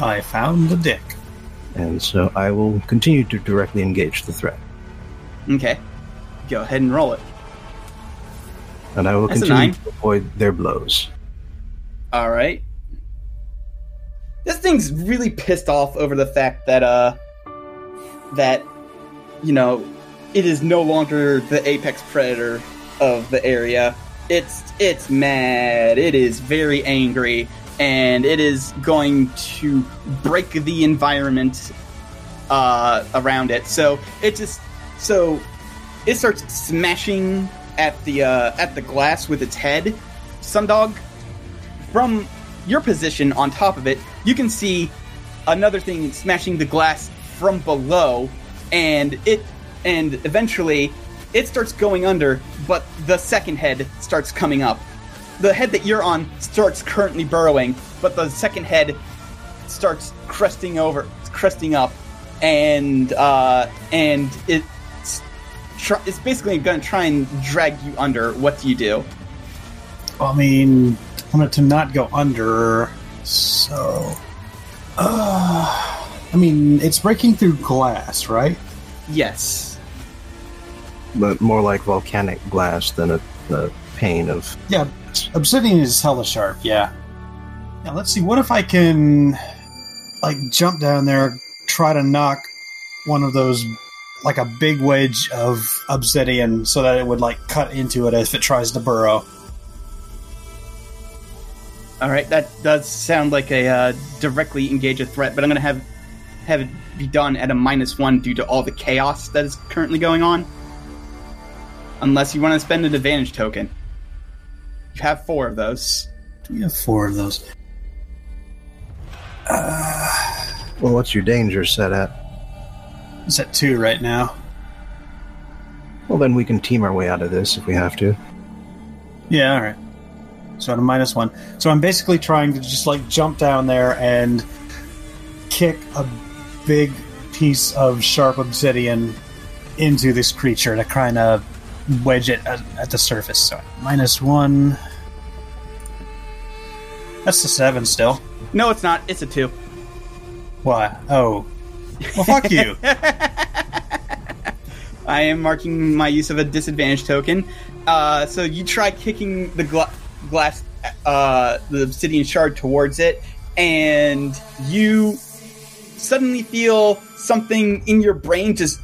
I found the dick. and so I will continue to directly engage the threat, Okay. Go ahead and roll it. and I will That's continue to avoid their blows." All right. This thing's really pissed off over the fact that uh that you know it is no longer the apex predator of the area. It's it's mad. It is very angry and it is going to break the environment uh around it. So it just so it starts smashing at the uh at the glass with its head. Sundog from your position on top of it, you can see another thing smashing the glass from below, and it and eventually it starts going under, but the second head starts coming up. The head that you're on starts currently burrowing, but the second head starts cresting over, cresting up, and uh, and it's tr- it's basically going to try and drag you under. What do you do? I mean, I want it to not go under, so. Uh, I mean, it's breaking through glass, right? Yes. But more like volcanic glass than a, a pane of. Yeah, obsidian is hella sharp. Yeah. Now let's see. What if I can, like, jump down there, try to knock one of those, like a big wedge of obsidian, so that it would like cut into it if it tries to burrow. All right, that does sound like a uh, directly engage a threat, but I'm going to have have it be done at a minus one due to all the chaos that is currently going on. Unless you want to spend an advantage token, you have four of those. We have four of those. Uh, well, what's your danger set at? It's at two right now. Well, then we can team our way out of this if we have to. Yeah, all right. So at a minus one. So I'm basically trying to just like jump down there and kick a big piece of sharp obsidian into this creature to kind of wedge it at, at the surface. So minus one. That's the seven still. No, it's not. It's a two. Why? Oh. Well, fuck you. I am marking my use of a disadvantage token. Uh, so you try kicking the gla- glass, uh, the obsidian shard towards it, and you suddenly feel something in your brain just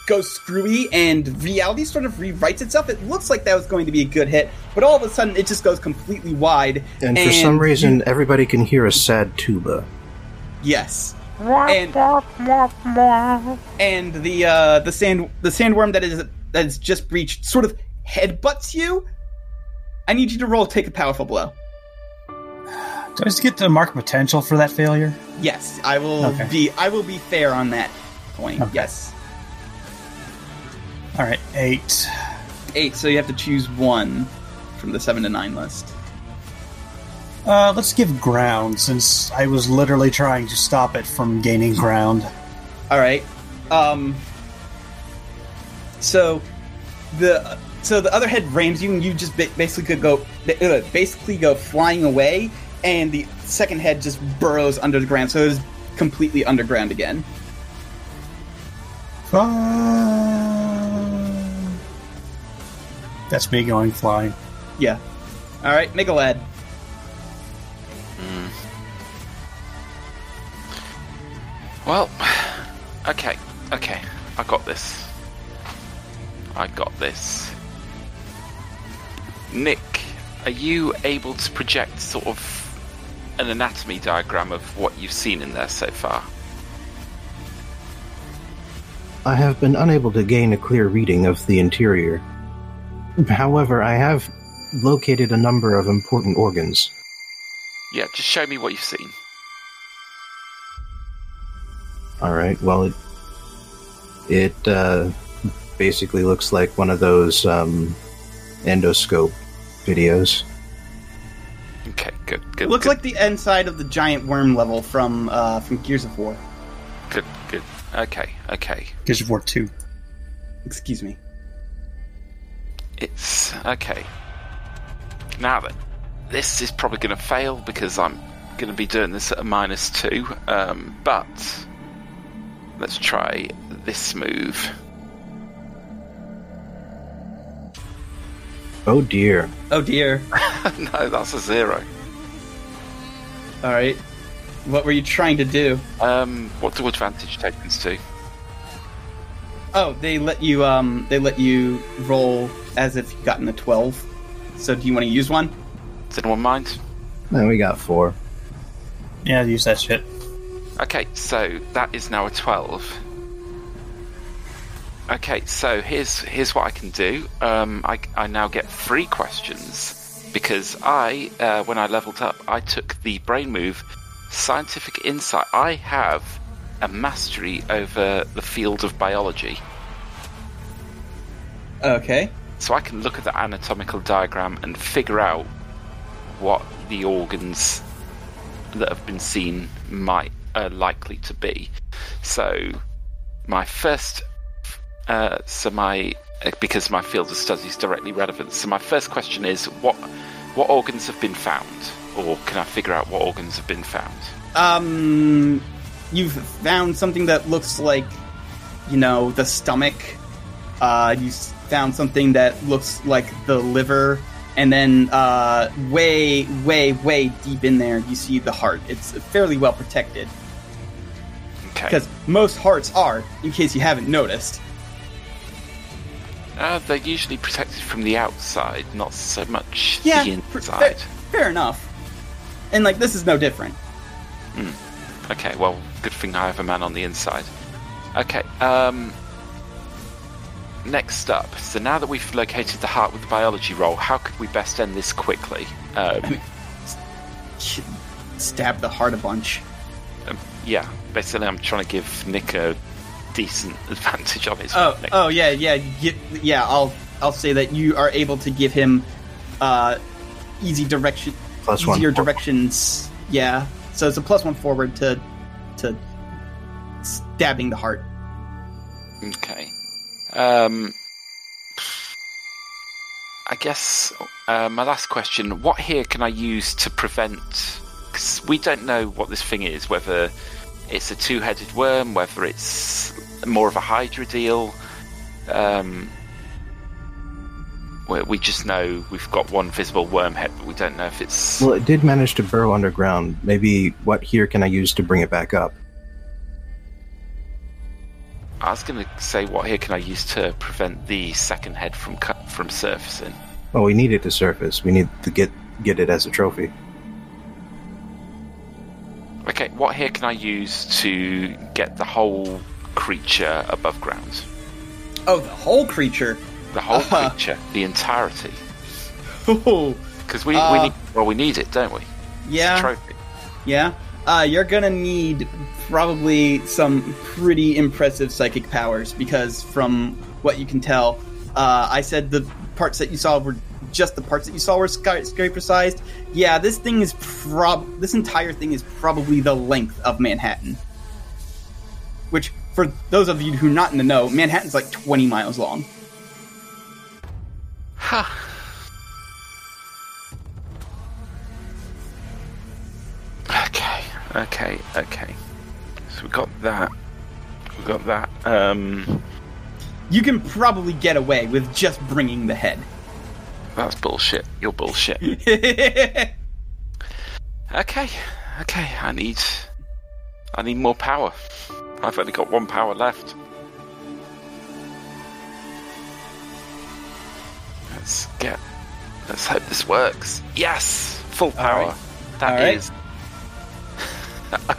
s- go screwy, and reality sort of rewrites itself. It looks like that was going to be a good hit, but all of a sudden it just goes completely wide. And for some you- reason, everybody can hear a sad tuba. Yes. And, and the uh, the sand the sandworm that is that is just breached sort of headbutts you. I need you to roll take a powerful blow. Do I just get to mark potential for that failure? Yes, I will Okay. be I will be fair on that point. Okay. Yes. All right, eight. Eight, so you have to choose one from the seven to nine list. Uh, let's give ground since I was literally trying to stop it from gaining ground. Alright. Um so the so the other head rams you and you just basically could go uh, basically go flying away and the second head just burrows under the ground so it is completely underground again That's me going flying. yeah all right make a lad hmm. Well, okay, okay, I got this. I got this. Nick, are you able to project sort of an anatomy diagram of what you've seen in there so far? I have been unable to gain a clear reading of the interior. However, I have located a number of important organs. Yeah, just show me what you've seen. All right. Well, it it uh, basically looks like one of those um, endoscope videos. Okay, good, good. it looks good, like the inside of the giant worm level from uh from gears of war good, good. Okay, okay. Gears of War 2. excuse me It's okay. Now then, this is probably going to fail because I'm going to be doing this at a minus two. Um, but let's try this move. Oh dear. oh dear no, that's a zero. all right what were you trying to do Um, what do advantage tokens do? Oh, they let you um they let you roll as if you've gotten a twelve. So do you want to use one? Does anyone mind? No, we got four. Yeah, use that shit. Okay, so that is now a twelve. Okay, so here's here's what I can do. Um, I, I now get three questions because I, uh, when I leveled up, I took the brain move, scientific insight. I have a mastery over the field of biology, Okay. so I can look at the anatomical diagram and figure out what the organs that have been seen might are likely to be. So, my first, uh, so my uh, because my field of study is directly relevant. So my first question is what what organs have been found, or can I figure out what organs have been found? Um, you've found something that looks like, you know, the stomach Uh, you found something that looks like the liver, and then uh, way, way, way deep in there, you see the heart. It's fairly well protected Okay. because most hearts are, in case you haven't noticed. Uh, they're usually protected from the outside, not so much Yeah, the inside. fair, fair enough. And like this is no different. Okay, well, good thing I have a man on the inside. Okay, um. Next up, so now that we've located the heart with the biology roll, how could we best end this quickly? Um, Stab the heart a bunch. um, yeah, basically, I'm trying to give Nick a decent advantage on his. Oh, next- oh yeah, yeah, y- yeah. I'll I'll say that you are able to give him uh, easy direction, Plus one easier forward. directions. Yeah, so it's a plus one forward to to stabbing the heart. Okay. Um, I guess uh, my last question: What here can I use to prevent? Because we don't know what this thing is. Whether it's a two-headed worm, whether it's more of a Hydra deal. Um, we, we just know we've got one visible worm head, but we don't know if it's. Well, it did manage to burrow underground. Maybe what here can I use to bring it back up? I was going to say, what here can I use to prevent the second head from cut from surfacing? Well, we need it to surface. We need to get get it as a trophy. Okay, what here can I use to get the whole creature above ground? Oh, the whole creature. The whole Uh-huh. creature, the entirety. Because we, Uh, we need well, we need it, don't we? It's a yeah, trophy. yeah. Uh, you're gonna need probably some pretty impressive psychic powers because, from what you can tell, uh, I said the parts that you saw were just the parts that you saw were skyscraper sized. Yeah, this thing is prob. This entire thing is probably the length of Manhattan. Which, for those of you who are not in the know, Manhattan's like 20 miles long. Ha. Okay, okay, okay. So we got that. We got that. Um, You can probably get away with just bringing the head. that's bullshit. You're bullshit. Okay, okay. I need, I need more power. I've only got one power left. Let's get. Let's hope this works. Yes, full power. right. That right. is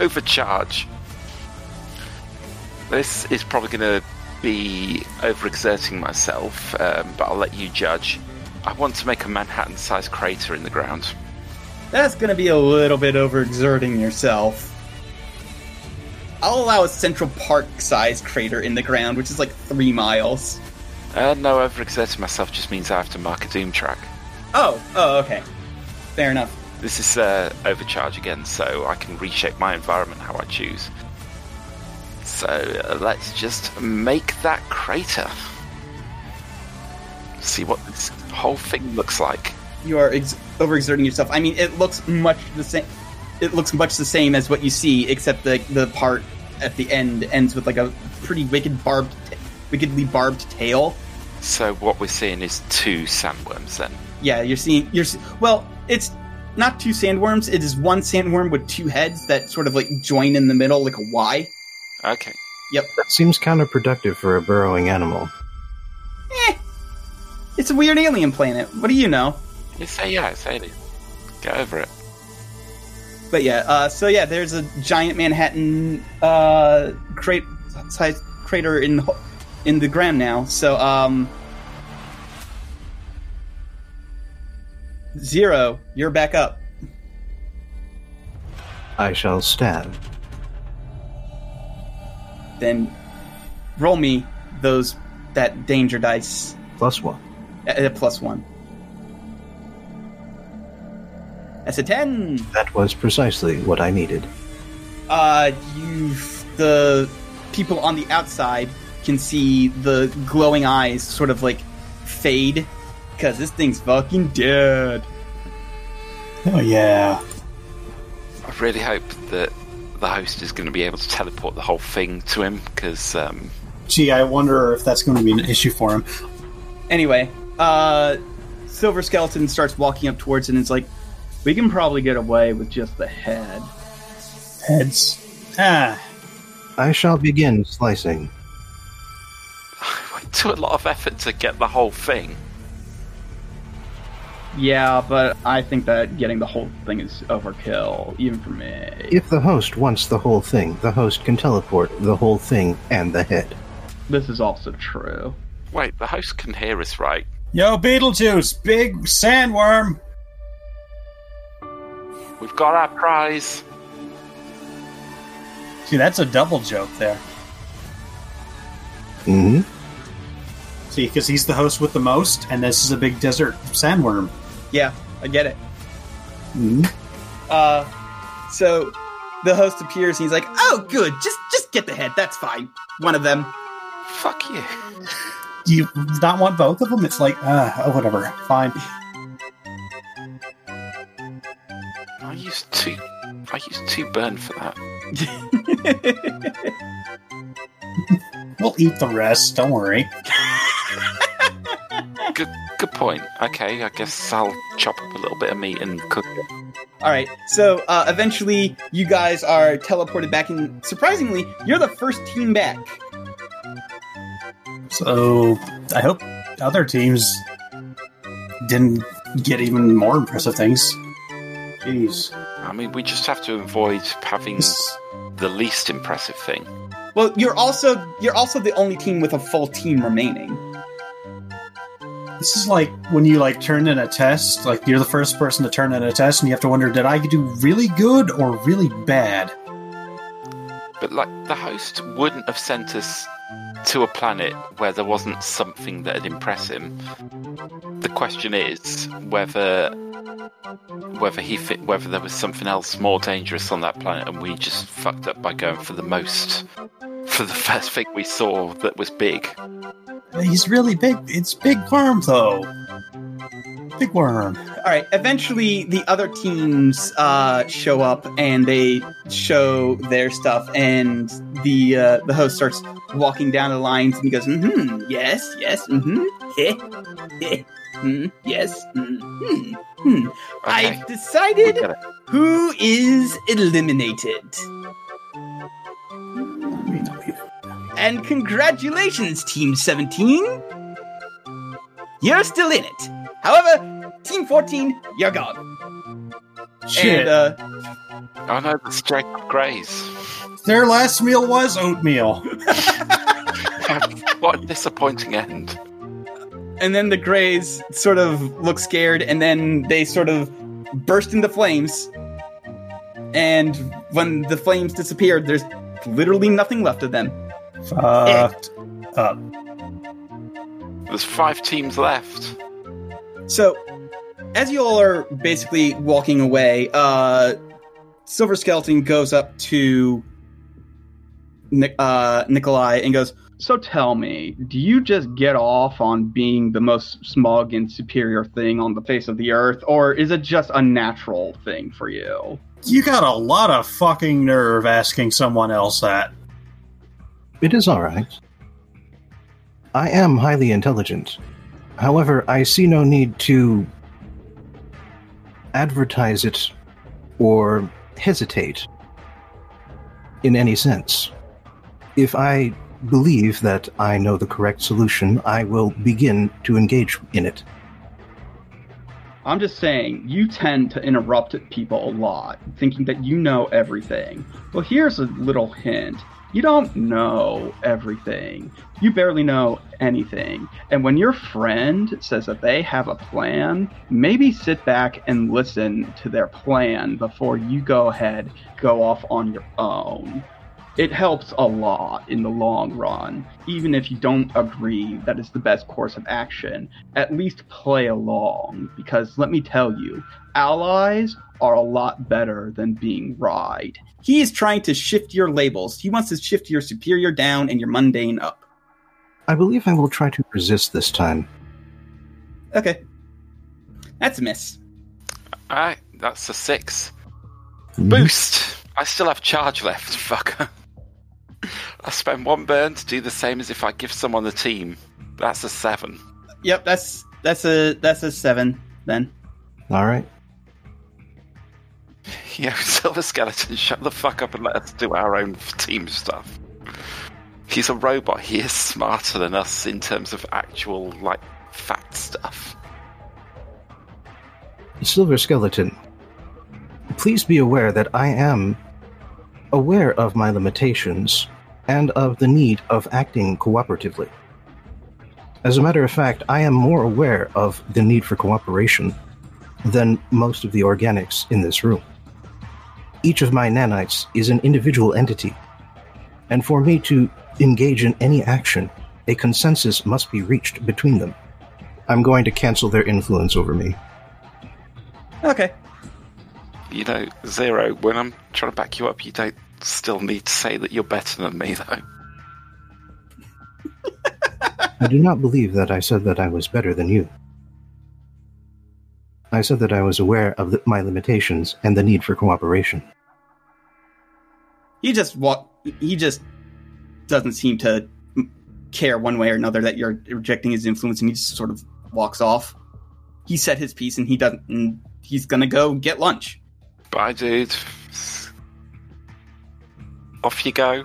overcharge. This is probably going to be overexerting myself, um, but I'll let you judge. I want to make a Manhattan-sized crater in the ground. That's gonna be a little bit overexerting yourself. I'll allow a Central Park sized crater in the ground, which is like three miles. Uh, no, overexerting myself just means I have to mark a doom track. Oh, oh, okay. Fair enough. This is uh, overcharge again, so I can reshape my environment how I choose. So uh, let's just make that crater. See what this whole thing looks like. You are ex- overexerting yourself. I mean, it looks much the same. It looks much the same as what you see, except the the part at the end ends with like a pretty wicked barbed, ta- wickedly barbed tail. So what we're seeing is two sandworms then. Yeah, you're seeing. You're well. It's not two sandworms. It is one sandworm with two heads that sort of like join in the middle, like a Y. Okay. Yep. That seems counterproductive for a burrowing animal. Eh, it's a weird alien planet. What do you know? You say yeah, it's alien. Get over it. But yeah, uh, so yeah, there's a giant Manhattan uh, crate size crater in the, in the gram now. So um, zero, you're back up. I shall stab. Then roll me those that danger dice Plus one. at, at plus one. That's a ten. That was precisely what I needed. uh, you the people on the outside can see the glowing eyes sort of like fade because this thing's fucking dead. Oh yeah. I really hope that the host is going to be able to teleport the whole thing to him because um, Gee, I wonder if that's going to be an issue for him. Anyway, uh, Silver Skeleton starts walking up towards it and is like, We can probably get away with just the head. Heads. Ah, I shall begin slicing. I to a lot of effort to get the whole thing. Yeah, but I think that getting the whole thing is overkill, even for me. If the host wants the whole thing, the host can teleport the whole thing and the head. This is also true. Wait, the host can hear us, right? yo, Beetlejuice, big sandworm. We've got our prize. See, that's a double joke there. hmm See, because he's the host with the most, and this is a big desert sandworm. "Yeah, I get it." Mhm. Uh, so the host appears and he's like, "Oh, good. Just just get the head. That's fine. One of them." Fuck you. Do you not want both of them? It's like, uh, oh, whatever, fine. I used two. I used two burn for that. We'll eat the rest. Don't worry. Good, good point. Okay, I guess I'll chop up a little bit of meat and cook it. All right. So uh, eventually, you guys are teleported back, and surprisingly, you're the first team back. So I hope other teams didn't get even more impressive things. Jeez. I mean, we just have to avoid having This- the least impressive thing. Well, you're also you're also the only team with a full team remaining. This is like when you like turn in a test, like you're the first person to turn in a test and you have to wonder did I do really good or really bad? But like, the host wouldn't have sent us to a planet where there wasn't something that'd impress him. The question is whether whether he fit, whether there was something else more dangerous on that planet, and we just fucked up by going for the most for the first thing we saw that was big. He's really big. It's big worm though. Big worm. All right. Eventually, the other teams uh, show up and they show their stuff, and the uh, the host starts walking down the lines, and he goes, "Hmm, yes, yes, hmm, heh, heh, hmm, yes, hmm, hmm, hmm. Okay, I've decided who is eliminated." And congratulations, Team 17! You're still in it. However, Team 14, you're gone. Shit. And, uh, Oh no, that's Jacob Gray's. Their last meal was oatmeal. what a disappointing end. and then the Greys sort of look scared, and then they sort of burst into flames. And when the flames disappeared, there's literally nothing left of them. Fucked up. There's five teams left. So, as you all are basically walking away, uh, Silver Skeleton goes up to Ni- uh, Nikolai and goes, So tell me, do you just get off on being the most smug and superior thing on the face of the earth, or is it just a natural thing for you? You got a lot of fucking nerve asking someone else that. It is alright. I am highly intelligent. However, I see no need to advertise it or hesitate in any sense. If I believe that I know the correct solution, I will begin to engage in it. I'm just saying, you tend to interrupt people a lot, thinking that you know everything. Well, here's a little hint. You don't know everything. You barely know anything. And when your friend says that they have a plan, maybe sit back and listen to their plan before you go ahead, go off on your own. It helps a lot in the long run. Even if you don't agree that it's the best course of action, at least play along. Because let me tell you, allies are a lot better than being ride. He is trying to shift your labels. He wants to shift your superior down and your mundane up. I believe I will try to resist this time. Okay. That's a miss. Alright, that's a 6 Mhm. Boost! I still have charge left, fucker. I spend one burn to do the same as if I give someone a team. That's a seven. Yep, that's that's a that's a seven then. All right. Yeah, Silver Skeleton, shut the fuck up and let us do our own team stuff. He's a robot. He is smarter than us in terms of actual, like, fact stuff. Silver Skeleton, please be aware that I am aware of my limitations and of the need of acting cooperatively. As a matter of fact, I am more aware of the need for cooperation than most of the organics in this room. Each of my nanites is an individual entity, and for me to engage in any action, a consensus must be reached between them. I'm going to cancel their influence over me. Okay. You know, Zero, when I'm trying to back you up, you don't still need to say that you're better than me, though. I do not believe that I said that I was better than you. I said that I was aware of the, my limitations and the need for cooperation. He just walk. He just doesn't seem to care one way or another that you're rejecting his influence, and he just sort of walks off. He said his piece, and he doesn't. And he's gonna go get lunch. Bye, dude. Off you go.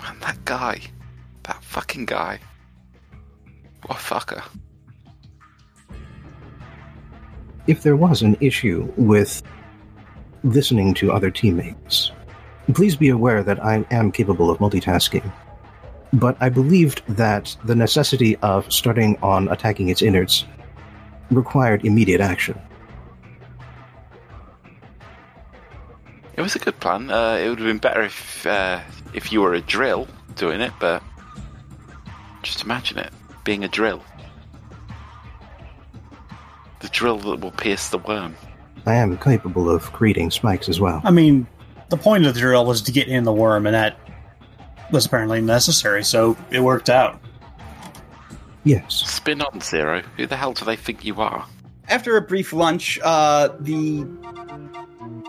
Man, that guy. That fucking guy. What a fucker. If there was an issue with listening to other teammates, please be aware that I am capable of multitasking. But I believed that the necessity of starting on attacking its innards required immediate action. It was a good plan. Uh, it would have been better if uh, if you were a drill doing it, but just imagine it being a drill. The drill that will pierce the worm. I am capable of creating spikes as well. I mean, the point of the drill was to get in the worm, and that was apparently necessary, so it worked out. Yes. Spin on Zero. Who the hell do they think you are? After a brief lunch, uh, the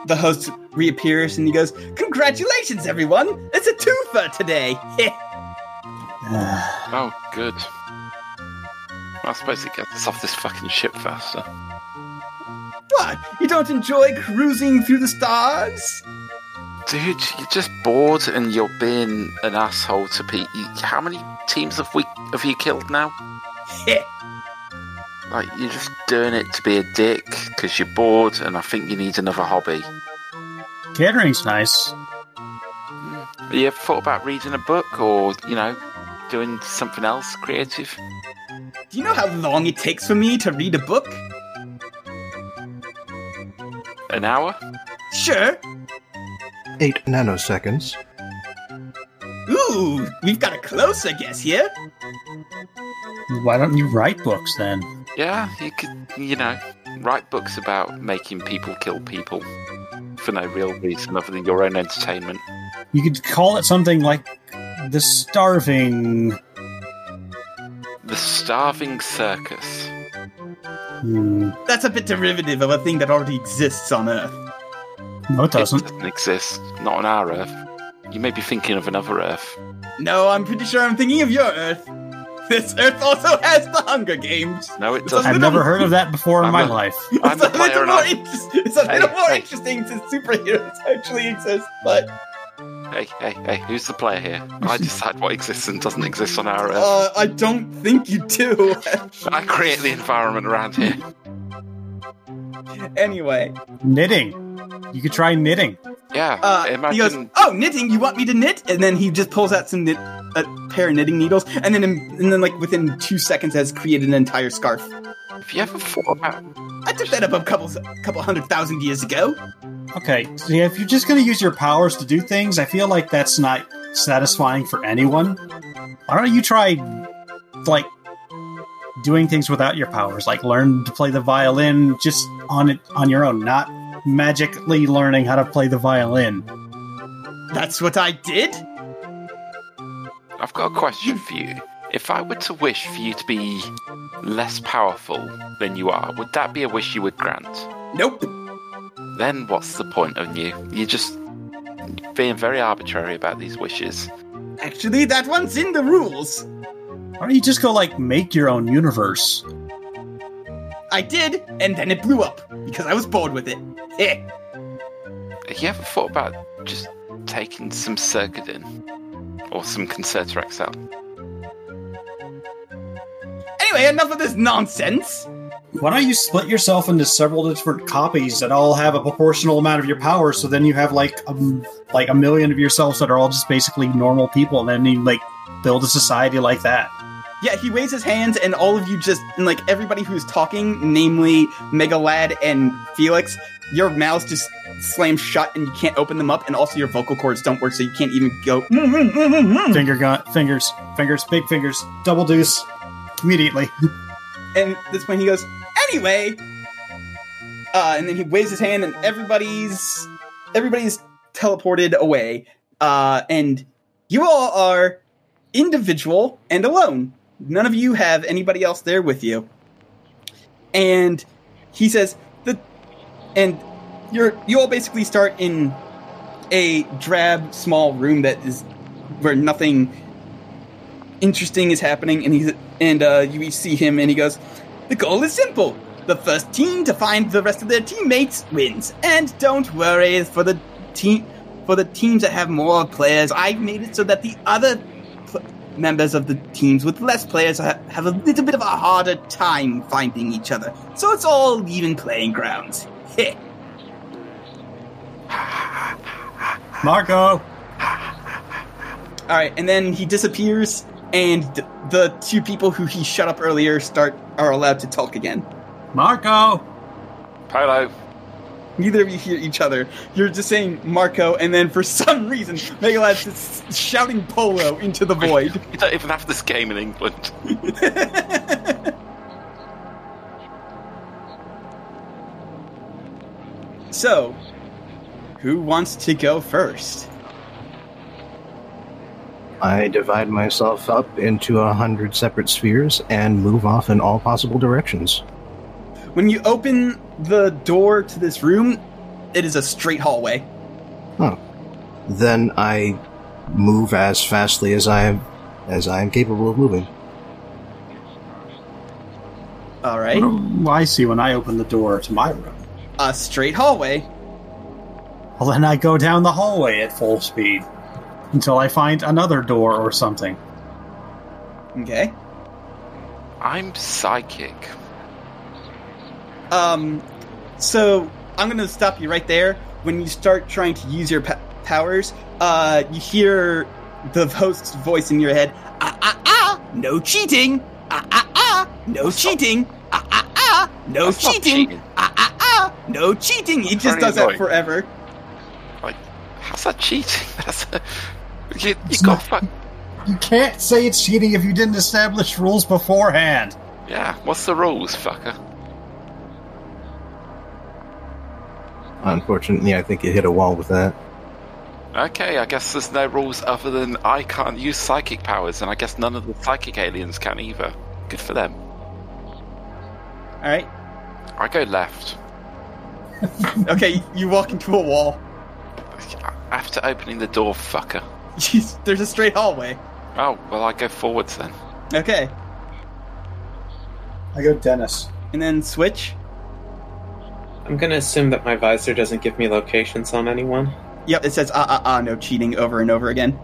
the host reappears and he goes, "Congratulations, everyone! It's a twofer today." Oh, good. I suppose it gets us off this fucking ship faster. what? You don't enjoy cruising through the stars? Dude, you're just bored and you're being an asshole to Pete. How many teams have we have you killed now? Like you're just doing it to be a dick because you're bored, and I think you need another hobby. Catering's nice. Have you ever thought about reading a book or you know doing something else creative? Do you know how long it takes for me to read a book? An hour? Sure. Eight nanoseconds. Ooh, we've got a closer guess here. Why don't you write books then? Yeah, you could, you know, write books about making people kill people for no real reason other than your own entertainment. You could call it something like the starving. The Starving Circus. Hmm, That's a bit derivative of a thing that already exists on Earth. no, it doesn't. It doesn't exist. Not on our Earth. You may be thinking of another Earth. No, I'm pretty sure I'm thinking of your Earth. This Earth also has the Hunger Games. No, it doesn't. I've never heard of that before in I'm my a- life. I'm it's the a player little and more, I- inter- it's a Hey, little more hey. interesting since superheroes actually exist, but Hey, hey, hey, who's the player here? I decide what exists and doesn't exist on our Earth. uh, I don't think you do. I create the environment around here. anyway, Knitting. You could try knitting. Yeah, uh, imagine. he goes, "Oh, knitting! You want me to knit?" And then he just pulls out some knit, a pair of knitting needles, and then and then like within two seconds has created an entire scarf. If you ever thought about? I took that up a couple couple hundred thousand years ago. Okay, so if you're just going to use your powers to do things, I feel like that's not satisfying for anyone. Why don't you try, like, doing things without your powers? Like, learn to play the violin just on it on your own, not magically learning how to play the violin. That's what I did. I've got a question for you. If I were to wish for you to be less powerful than you are, would that be a wish you would grant? Nope. Then what's the point of you? You're just being very arbitrary about these wishes. Actually, that one's in the rules. Why don't you just go like make your own universe? I did, and then it blew up because I was bored with it. Have You ever thought about just taking some Sergadin or some Concerta XL? Anyway, enough of this nonsense. Why don't you split yourself into several different copies that all have a proportional amount of your power? So then you have like um, like a million of yourselves that are all just basically normal people, and then you like build a society like that. Yeah, he waves his hands, and all of you just, and like everybody who's talking, namely Megalad and Felix, your mouths just slam shut and you can't open them up, and also your vocal cords don't work, so you can't even go. Finger gun, fingers, fingers, big fingers, double deuce, immediately. And at this point, he goes, anyway. Uh, and then he waves his hand, and everybody's everybody's teleported away. Uh, and you all are individual and alone. None of you have anybody else there with you. And he says the and you're you all basically start in a drab small room that is where nothing interesting is happening. And he's and uh, you see him and he goes the goal is simple. The first team to find the rest of their teammates wins. And don't worry for the team for the teams that have more players. I've made it so that the other members of the teams with less players have a little bit of a harder time finding each other so it's all even playing grounds Heh. Marco, All right, and then he disappears, and the two people who he shut up earlier start are allowed to talk again. Marco. Polo, Neither of you hear each other. You're just saying Marco, and then for some reason, Megalad's just shouting Polo into the void. you don't even have this game in England. so, who wants to go first? I divide myself up into a hundred separate spheres and move off in all possible directions. When you open the door to this room, it is a straight hallway. Then I move as fastly as I am as I am capable of moving. All right, What do I see when I open the door to my room? a straight hallway. Well, then I go down the hallway at full speed until I find another door or something. Okay. I'm psychic. Um, so I'm going to stop you right there. When you start trying to use your pa- powers, uh, you hear the host's voice in your head. Ah ah ah! No cheating! Ah ah ah! No cheating! Ah ah ah! No That's not cheating! cheating. Ah ah ah! No cheating! He just Very does that annoying. forever. Like, how's that cheating? That's a, you, you It's got not- fuck. You can't say it's cheating if you didn't establish rules beforehand. Yeah, what's the rules, fucker? Unfortunately, I think it hit a wall with that. Okay, I guess there's no rules other than I can't use psychic powers, and I guess none of the psychic aliens can either. Good for them. All right. I go left. Okay, you walk into a wall. After opening the door, fucker. There's a straight hallway. Oh, well, I go forwards then. Okay, I go Dennis. and then switch. I'm gonna assume that my visor doesn't give me locations on anyone. Yep, it says ah ah ah, no cheating over and over again.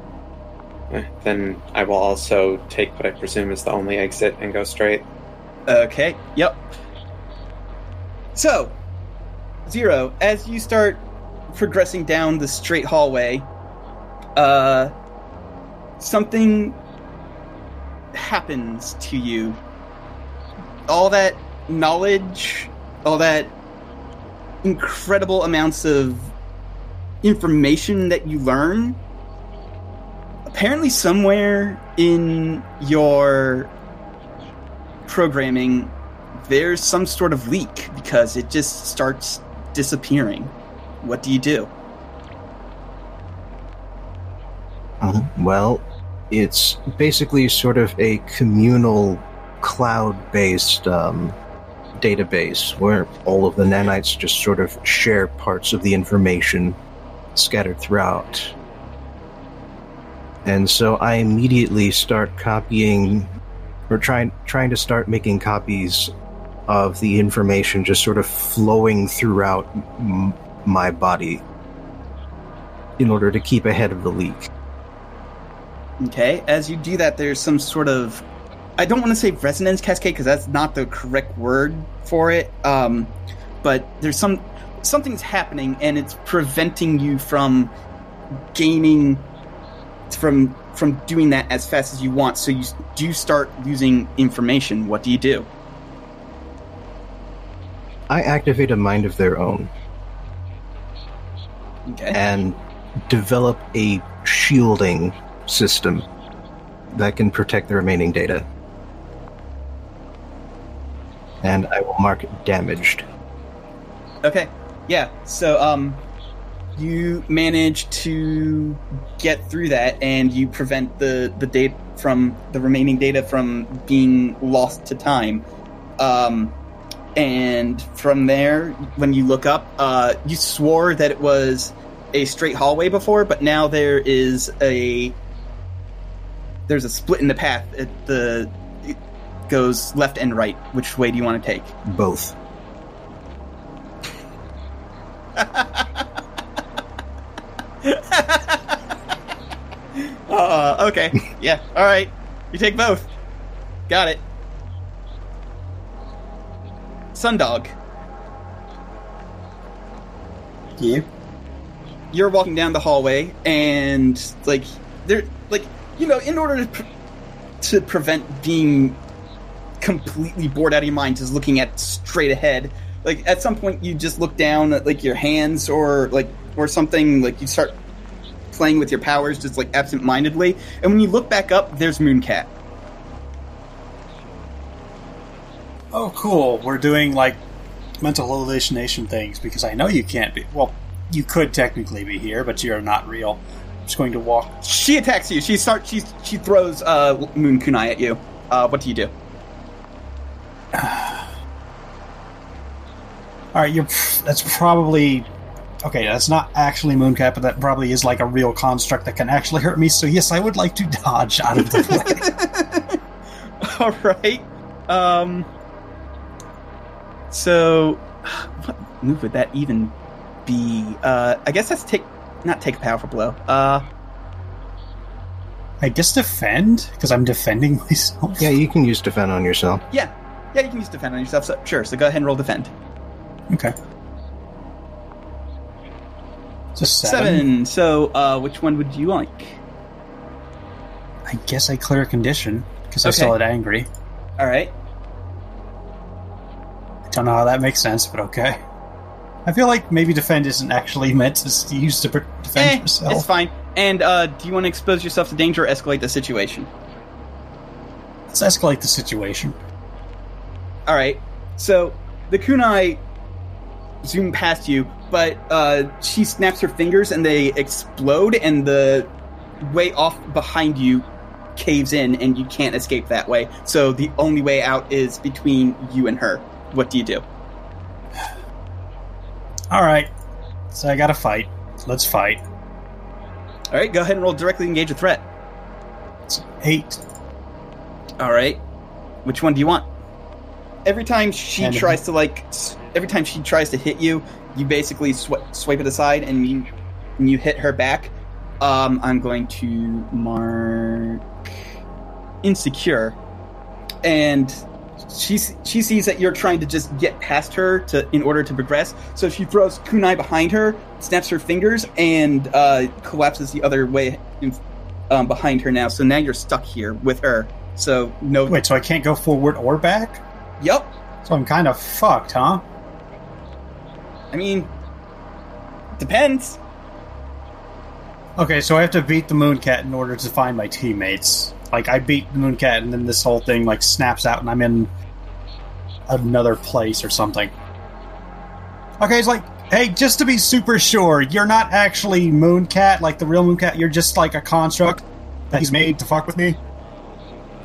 Eh, Then I will also take what I presume is the only exit and go straight. Okay, yep. So, Zero, as you start progressing down the straight hallway, uh, something happens to you. All that knowledge, all that incredible amounts of information that you learn, apparently, somewhere in your programming, there's some sort of leak because it just starts disappearing. What do you do? Uh, well, it's basically sort of a communal cloud-based um, database where all of the nanites just sort of share parts of the information scattered throughout. And so I immediately start copying or trying trying to start making copies of the information just sort of flowing throughout m- my body in order to keep ahead of the leak. Okay, as you do that, there's some sort of. I don't want to say resonance cascade because that's not the correct word for it. Um, but there's some something's happening and it's preventing you from gaining from from doing that as fast as you want. So you do start losing information. What do you do? I activate a mind of their own Okay. and develop a shielding system that can protect the remaining data. And I will mark damaged. Okay. Yeah. So um you manage to get through that and you prevent the the data from the remaining data from being lost to time. Um and from there when you look up uh you swore that it was a straight hallway before but now there is a there's a split in the path the goes left and right which way do you want to take Both. Uh, okay. yeah. All right. You take both. Got it. Sundog, Yeah. you're walking down the hallway, and like there, like you know, in order to pre- to prevent being completely bored out of your mind, just looking at straight ahead. Like at some point, you just look down at like your hands or like or something. Like you start playing with your powers, just like absent-mindedly. And when you look back up, there's Mooncat. Oh, cool. We're doing like mental hallucination things because I know you can't be. Well, you could technically be here, but you're not real. I'm just going to walk. She attacks you. She starts. She she throws uh, Moon Kunai at you. Uh, what do you do? All right, you're. That's probably. Okay, that's not actually Mooncat, but that probably is like a real construct that can actually hurt me. So yes, I would like to dodge out of the way. All right. Um. So, what move would that even be? Uh, I guess that's take not take a powerful blow. Uh, I guess defend because I'm defending myself. Yeah, you can use defend on yourself. yeah, yeah. You can use defend on yourself. So, sure. So go ahead and roll defend. Okay. Just Seven. seven. So, uh, which one would you like? I guess I clear a condition because I Okay. still had angry. All right. I don't know how that makes sense, but okay. I feel like maybe defend isn't actually meant to use to defend Eh, yourself. it's fine. And uh, do you want to expose yourself to danger or escalate the situation? Let's escalate the situation. All right. So the kunai zoom past you, but uh, she snaps her fingers and they explode, and the way off behind you caves in, and you can't escape that way. So the only way out is between you and her. What do you do? All right. So I gotta fight. Let's fight. All right, go ahead and roll directly engage a threat. It's eight. All right. Which one do you want? Every time she And- tries to like, every time she tries to hit you, you basically sw- swipe it aside and you and you hit her back. Um, I'm going to mark insecure, and she she sees that you're trying to just get past her to in order to progress. So she throws kunai behind her, snaps her fingers, and uh, collapses the other way in, um, behind her now. So now you're stuck here with her. So no. Wait, so I can't go forward or back? Yep. So I'm kind of fucked, huh? I mean, depends. Okay, so I have to beat the Mooncat in order to find my teammates. Like I beat the Mooncat, and then this whole thing like snaps out, and I'm in another place or something. Okay, it's like, hey, just to be super sure, you're not actually Mooncat, like the real Mooncat. You're just like a construct that he's made to fuck with me.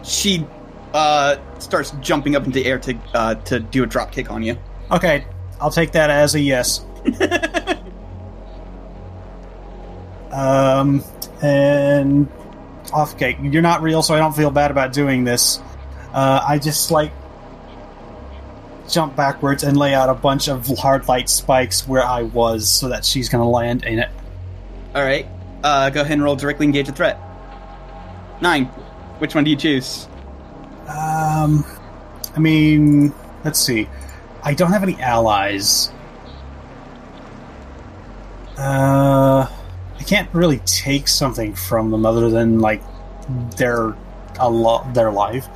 She uh, starts jumping up into the air to uh, to do a drop kick on you. Okay, I'll take that as a yes. um, and off cake. you're not real, so I don't feel bad about doing this. Uh, I just like jump backwards and lay out a bunch of hard light spikes where I was, so that she's gonna land in it. All right. Uh, go ahead and roll directly engage a threat. Nine. Which one do you choose? Um, I mean, let's see. I don't have any allies. Uh, I can't really take something from them other than like their a lot their life.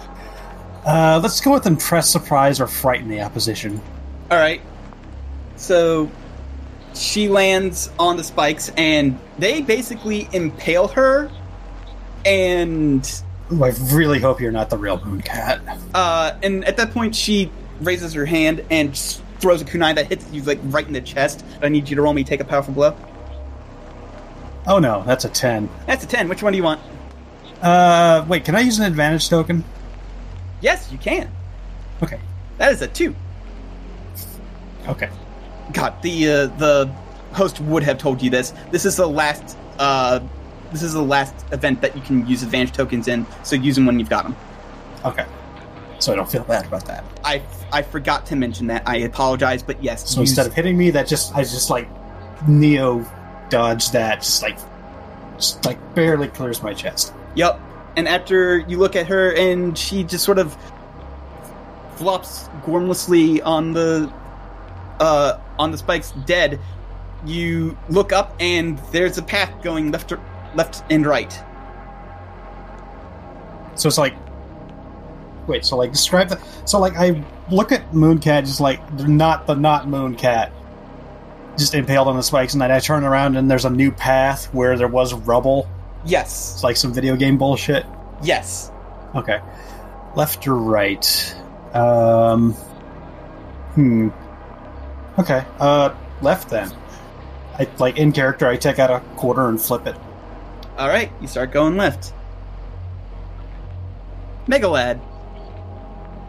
Uh, let's go with impress, surprise, or frighten the opposition. All right. So she lands on the spikes, and they basically impale her. And Ooh, I really hope you're not the real Mooncat. uh, and at that point, she raises her hand and throws a kunai that hits you like right in the chest. I need you to roll me take a powerful blow. Oh no, that's a ten. That's a ten. Which one do you want? Uh, wait, can I use an advantage token? Yes, you can. Okay, That is a two. okay. God, the uh, the host would have told you this. This is the last. Uh, this is the last event that you can use advantage tokens in. So use them when you've got them. Okay. So I don't feel bad about that. I I forgot to mention that. I apologize, but yes. So use- instead of hitting me, that just I just like neo dodge that, just like just like barely clears my chest. Yep. And after you look at her, and she just sort of flops gormlessly on the uh, on the spikes, dead. You look up, and there's a path going left, or, left and right. So it's like, wait, so like describe the. So like I look at Mooncat, just like they're not the not Mooncat, just impaled on the spikes, and then I turn around and there's a new path where there was rubble. Yes. It's like some video game bullshit. Yes. Okay, left or right? Um, hmm. Okay, uh, left then. I like in character. I take out a quarter and flip it. All right. You start going left. Megalad.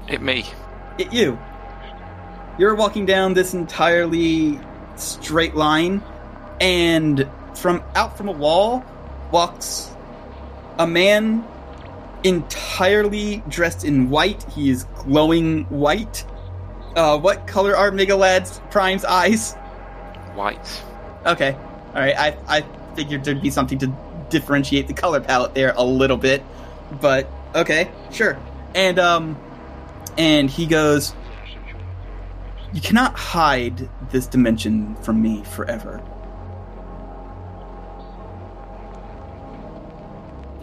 Hit me. it you. You're walking down this entirely straight line, and from out from a wall walks a man entirely dressed in white. He is glowing white. Uh, what color are Megalad's Prime's eyes? White. Okay, all right. I I figured there'd be something to differentiate the color palette there a little bit, but okay, sure. And um, and he goes, "You cannot hide this dimension from me forever."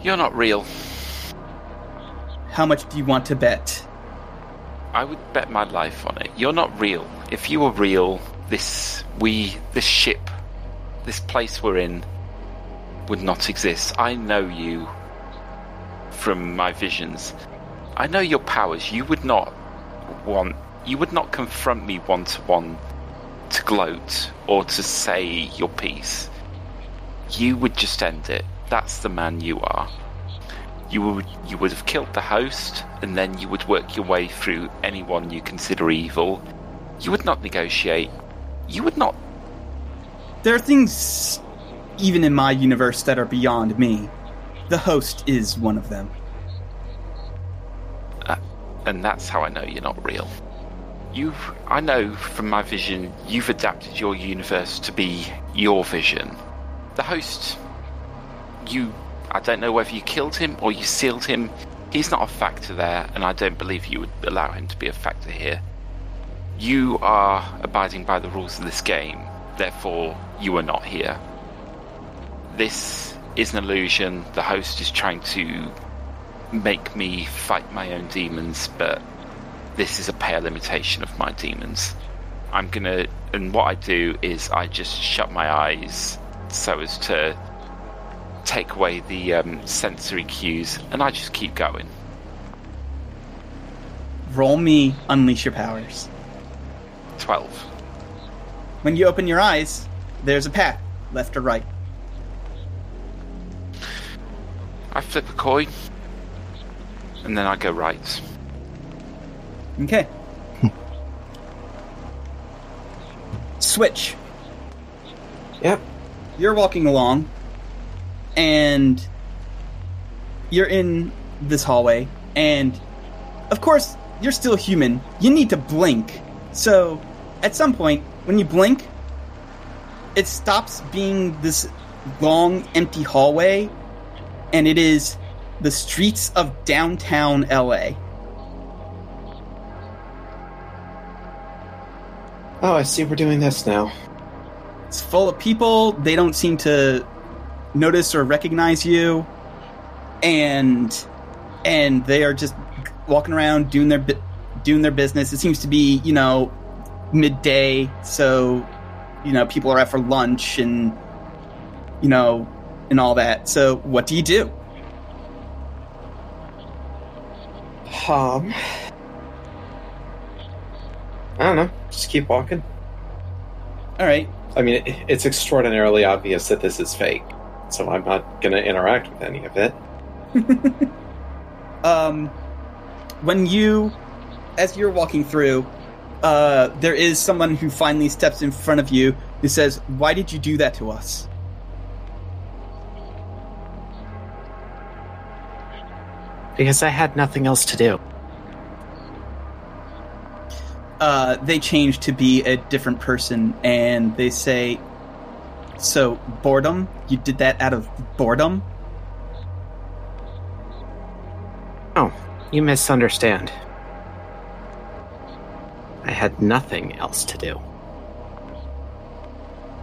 You're not real. How much do you want to bet? I would bet my life on it. You're not real. If you were real, this we this ship, this place we're in would not exist. I know you from my visions. I know your powers. You would not want you would not confront me one to one to gloat or to say your piece. You would just end it. That's the man you are. You would you would have killed the host, and then you would work your way through anyone you consider evil. You would not negotiate. You would not. There are things, even in my universe, that are beyond me. The host is one of them. Uh, and that's how I know you're not real. You, I know from my vision, you've adapted your universe to be your vision. The host, you, I don't know whether you killed him or you sealed him. He's not a factor there, and I don't believe you would allow him to be a factor here. You are abiding by the rules of this game, therefore, you are not here. This is an illusion. The host is trying to make me fight my own demons, but this is a pale imitation of my demons. I'm gonna, and what I do is I just shut my eyes so as to take away the um, sensory cues, and I just keep going. Roll me unleash your powers. 12. When you open your eyes, there's a path, left or right. I flip a coin, and then I go right. Okay. Switch. Yep. You're walking along, and you're in this hallway, and of course, you're still human. You need to blink. So, at some point, when you blink, it stops being this long, empty hallway, and it is the streets of downtown LA. Oh, I see we're doing this now. It's full of people. They don't seem to notice or recognize you, and and they are just walking around doing their doing their business. It seems to be you know midday, so you know people are out for lunch and you know and all that. So what do you do? Um, I don't know. Just keep walking. All right. I mean, it, it's extraordinarily obvious that this is fake, so I'm not going to interact with any of it. um, when you, as you're walking through, uh, there is someone who finally steps in front of you who says, "Why did you do that to us?" Because I had nothing else to do. uh, they change to be a different person and they say, So, boredom? You did that out of boredom? Oh, you misunderstand. I had nothing else to do.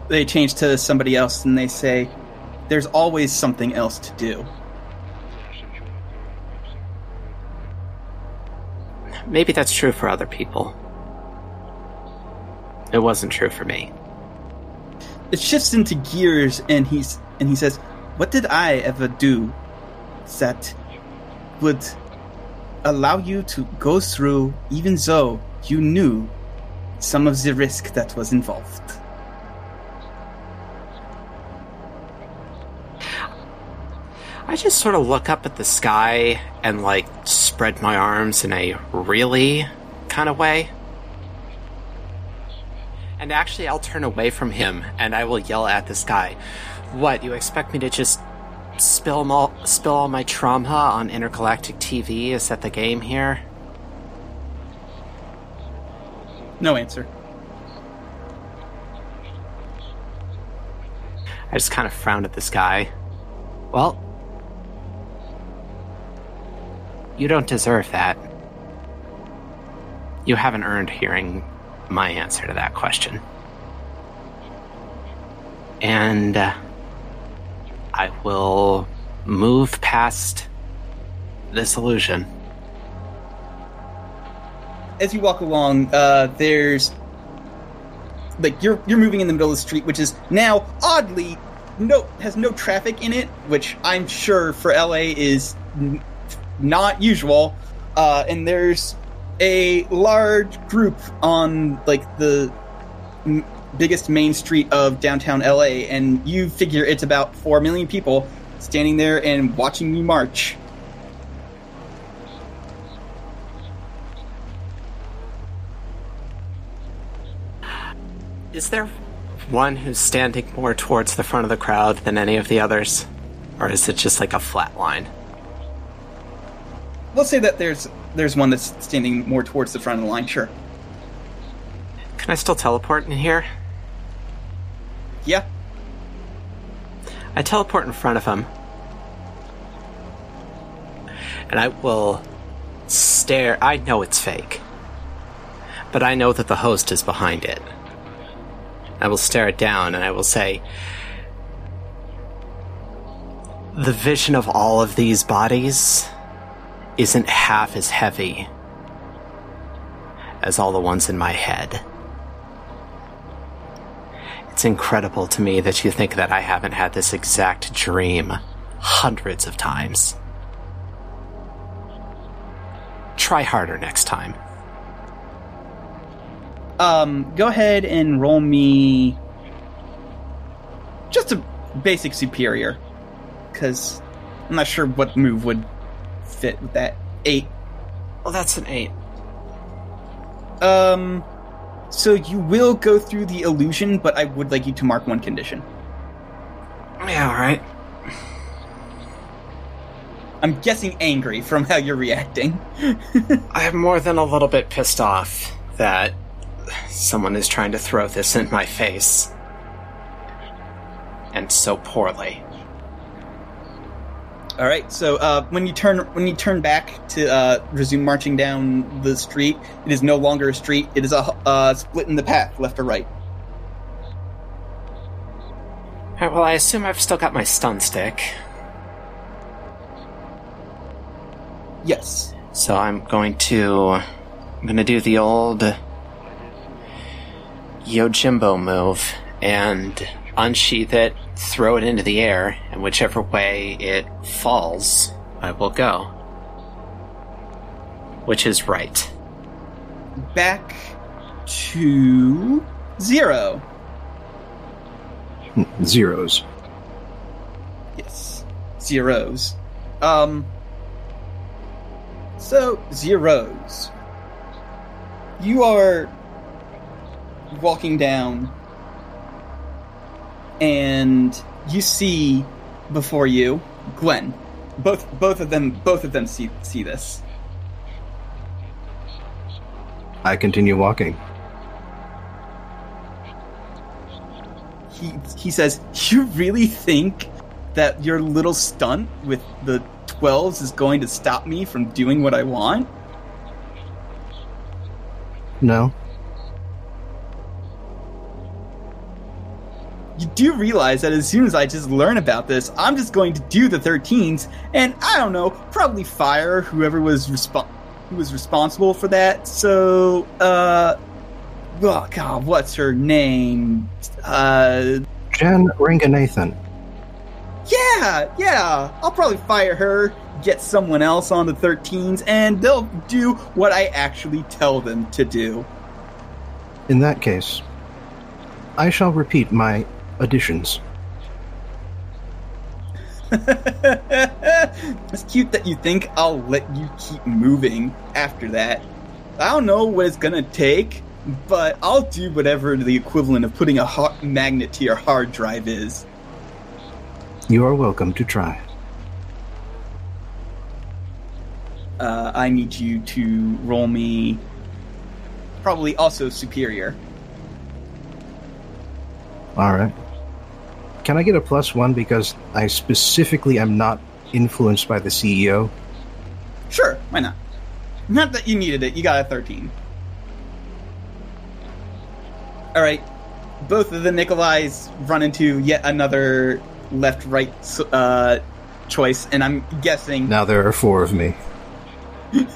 They change to somebody else and they say, There's always something else to do. Maybe that's true for other people. It wasn't true for me. It shifts into gears and he's and he says, What did I ever do that would allow you to go through even though you knew some of the risk that was involved? I just sort of look up at the sky and like spread my arms in a really kind of way. And actually, I'll turn away from him and I will yell at the sky. What, you expect me to just spill, all, spill all my trauma on intergalactic TV? Is that the game here? No answer. I just kind of frowned at the sky. Well, you don't deserve that. You haven't earned hearing my answer to that question. And uh, I will move past this illusion. as you walk along, uh, there's like you're you're moving in the middle of the street, which is now oddly no has no traffic in it, which I'm sure for LA is not usual. Uh, and there's a large group on like the m- biggest main street of downtown LA, and you figure it's about four million people standing there and watching you march. Is there one who's standing more towards the front of the crowd than any of the others? Or is it just like a flat line? Let's say that there's there's one that's standing more towards the front of the line. Sure. Can I still teleport in here? Yeah. I teleport in front of him. And I will stare. I know it's fake. But I know that the host is behind it. I will stare it down and I will say, The vision of all of these bodies isn't half as heavy as all the ones in my head. It's incredible to me that you think that I haven't had this exact dream hundreds of times. Try harder next time. Um, go ahead and roll me just a basic superior, because I'm not sure what move would fit with that eight. Well, that's an eight. Um, so you will go through the illusion, but I would like you to mark one condition. Yeah, alright. I'm guessing angry from how you're reacting. I'm more than a little bit pissed off that someone is trying to throw this in my face. And so poorly. All right. So uh, when you turn when you turn back to uh, resume marching down the street, it is no longer a street. It is a uh, split in the path, left or right. Alright, well, I assume I've still got my stun stick. Yes. So I'm going to. I'm going to do the old. Yojimbo move and unsheath it, throw it into the air, and whichever way it falls, I will go. Which is right. Back to zero. Zeros. Yes. Zeros. Um. So, zeros. You are walking down, and you see before you Gwen. Both, both of them, both of them see see this. I continue walking. He he says, "You really think that your little stunt with the twelves is going to stop me from doing what I want?" No. You do realize that as soon as I just learn about this, I'm just going to do the 13s, and I don't know, probably fire whoever was respo- who was responsible for that. So, uh, oh god, what's her name? Uh, Jan Ranganathan. yeah, yeah, I'll probably fire her, get someone else on the 13s, and they'll do what I actually tell them to do. In that case, I shall repeat my additions. it's cute that you think I'll let you keep moving after that. I don't know what it's gonna take, but I'll do whatever the equivalent of putting a hot magnet to your hard drive is. You are welcome to try. Uh, I need you to roll me probably also superior. Alright. Can I get a plus one because I specifically am not influenced by the CEO? Sure, why not? Not that you needed it, you got a 13. Alright, both of the Nikolais run into yet another left right uh, choice, and I'm guessing. Now there are four of me.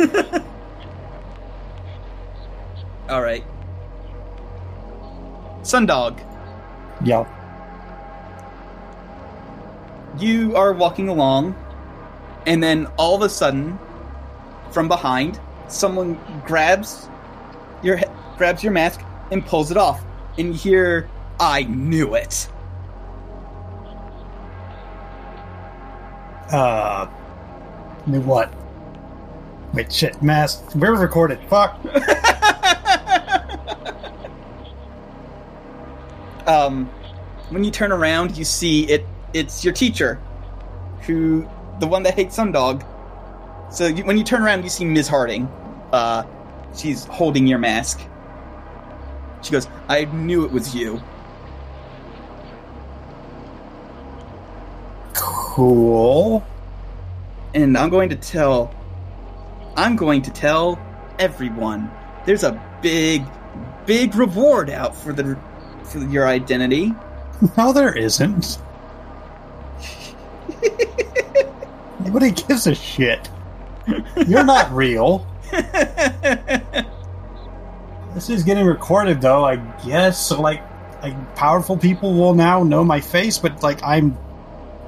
Alright. Sundog, Yeah. You are walking along, and then all of a sudden, from behind, someone grabs your grabs your mask and pulls it off, and you hear, "I knew it." Uh. Knew what? Wait, shit, mask. We're recorded. Fuck. um, when you turn around, you see it. It's your teacher, who the one that hates Sundog. So you, when you turn around, you see Ms. Harding. Uh, she's holding your mask. She goes, "I knew it was you." Cool. and I'm going to tell I'm going to tell everyone there's a big big reward out for the for your identity. No, there isn't. Nobody gives a shit. You're not real. This is getting recorded, though. I guess so. Like, like powerful people will now know my face, but like I'm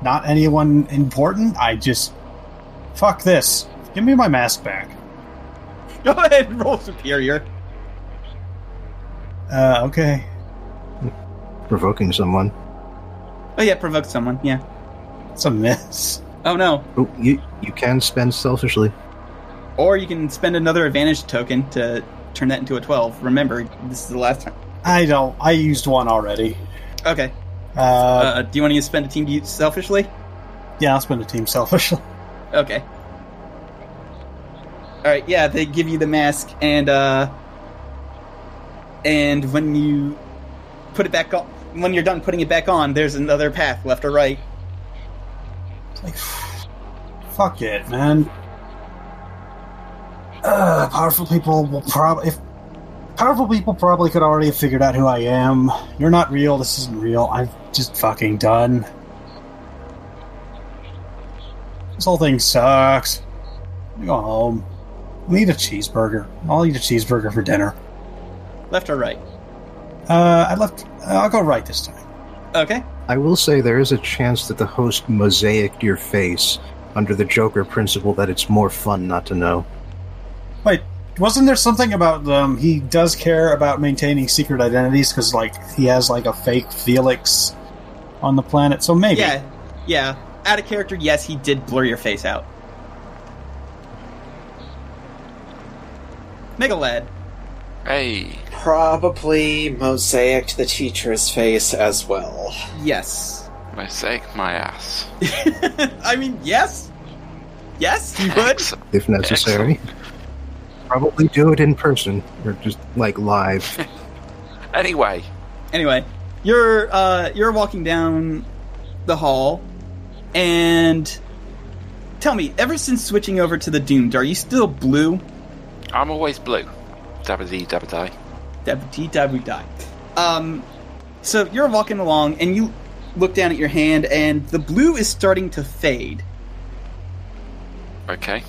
not anyone important. I just fuck this. Give me my mask back. Go ahead and roll superior. Uh, okay. Provoking someone. Oh yeah, provoke someone. Yeah. It's a miss. Oh no. Oh, you you can spend selfishly. Or you can spend another advantage token to turn that into a 12. Remember, this is the last time. I don't. I used one already. Okay. Uh, Uh, do you want to spend a team selfishly? yeah, I'll spend a team selfishly. Okay. All right. Yeah, they give you the mask, and uh, and when you put it back on, when you're done putting it back on, there's another path, left or right. Like, fuck it, man. Uh, powerful people will probably. If powerful people probably could already have figured out who I am. You're not real. This isn't real. I'm just fucking done. This whole thing sucks. I go home. I need a cheeseburger. I'll eat a cheeseburger for dinner. Left or right. Uh, I left. I'll go right this time. Okay. I will say there is a chance that the host mosaiced your face under the Joker principle that it's more fun not to know. Wait, wasn't there something about um, he does care about maintaining secret identities because like he has like a fake Felix on the planet? So maybe. Yeah. Yeah. Out of character, yes, he did blur your face out. Mega lad. Hey, Probably mosaic the teacher's face as well. Yes. mosaic my ass. I mean, yes. Yes, you would. Excellent. if necessary. Probably do it in person or just like live. Anyway, Anyway, you're uh, you're walking down the hall, and tell me, ever since switching over to the Doomed, are you still blue? I'm always blue. Dabba dee dabba die. Dabba dee dabba die. Um, so you're walking along, and you look down at your hand, and the blue is starting to fade, Okay.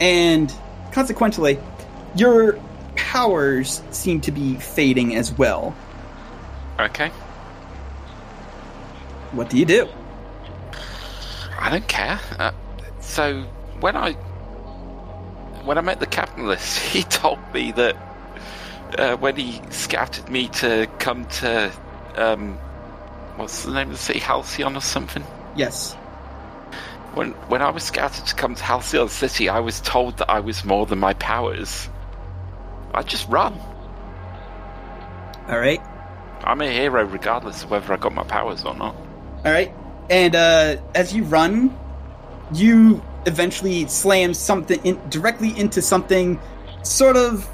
and consequently, your powers seem to be fading as well. Okay. What do you do? I don't care. Uh, so when I when I met the capitalist, he told me that uh, when he scouted me to come to um, what's the name of the city, Halcyon or something. Yes. When when I was scouted to come to Halcyon City, I was told that I was more than my powers. I just run. All right. I'm a hero regardless of whether I got my powers or not. All right, and uh, as you run, you eventually slam something in, directly into something, sort of,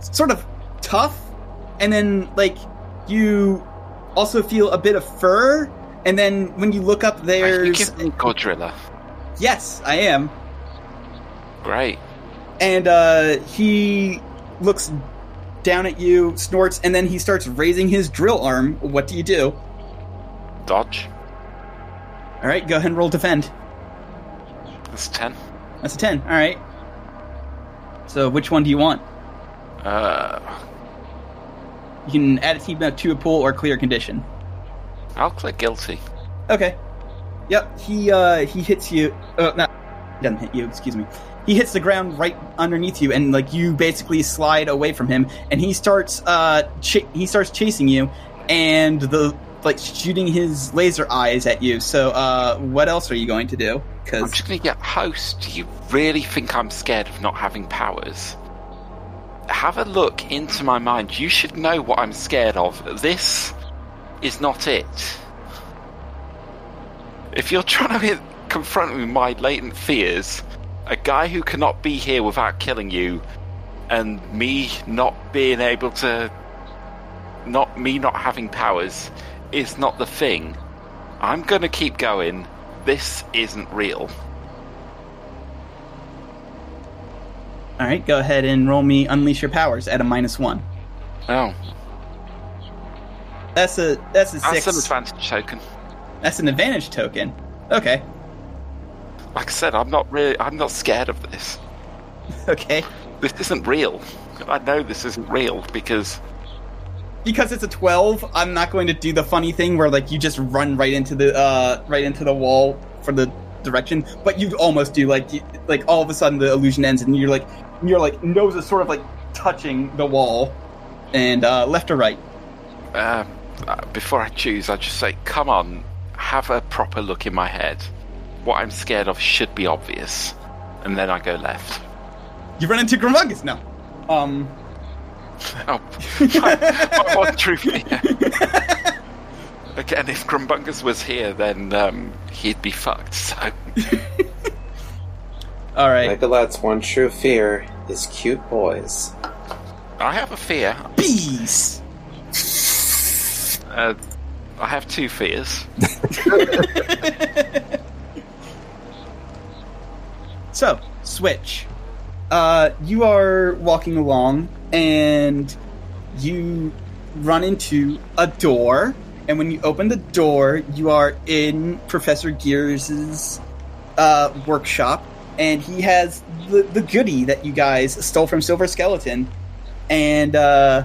sort of tough, and then like you also feel a bit of fur, and then when you look up, there's me Godzilla? yes, I am, Great. and uh, he looks down at you, snorts, and then he starts raising his drill arm. What do you do? Dodge. All right, go ahead and roll defend. That's ten. That's a 10. All right. So, which one do you want? Uh, You can add a team to a pool or clear condition. I'll click guilty. Okay. Yep. He uh he hits you. Uh, not doesn't hit you. Excuse me. He hits the ground right underneath you, and like you basically slide away from him, and he starts uh ch- he starts chasing you, and the like shooting his laser eyes at you. So, uh, what else are you going to do? Because I'm just gonna get host. Do you really think I'm scared of not having powers? Have a look into my mind. You should know what I'm scared of. This is not it. If you're trying to confront me with my latent fears, a guy who cannot be here without killing you, and me not being able to, not me not having powers, is not the thing. I'm gonna keep going. This isn't real. all right, go ahead and roll me unleash your powers at a minus one. Oh, That's a that's a that's six. an advantage token. That's an advantage token. Okay. Like I said, I'm not really, I'm not scared of this. Okay. This isn't real. I know this isn't real because Because it's a 12, I'm not going to do the funny thing where like you just run right into the uh right into the wall for the direction, but you almost do like you, like all of a sudden the illusion ends and you're like your like nose is sort of like touching the wall and uh left or right. uh, uh, before I choose, I just say, "Come on, have a proper look in my head. What I'm scared of should be obvious." And then I go left. You run into Gramungus now Um Oh, my, my one true fear. Okay, and if Grumbungus was here, then um, he'd be fucked. So All right. Nicolette's one true fear is cute boys. I have a fear. Bees. Uh, I have two fears. So, switch. Uh, you are walking along and you run into a door. And when you open the door, you are in Professor Gears's uh, workshop. And he has the, the goodie that you guys stole from Silver Skeleton. And uh,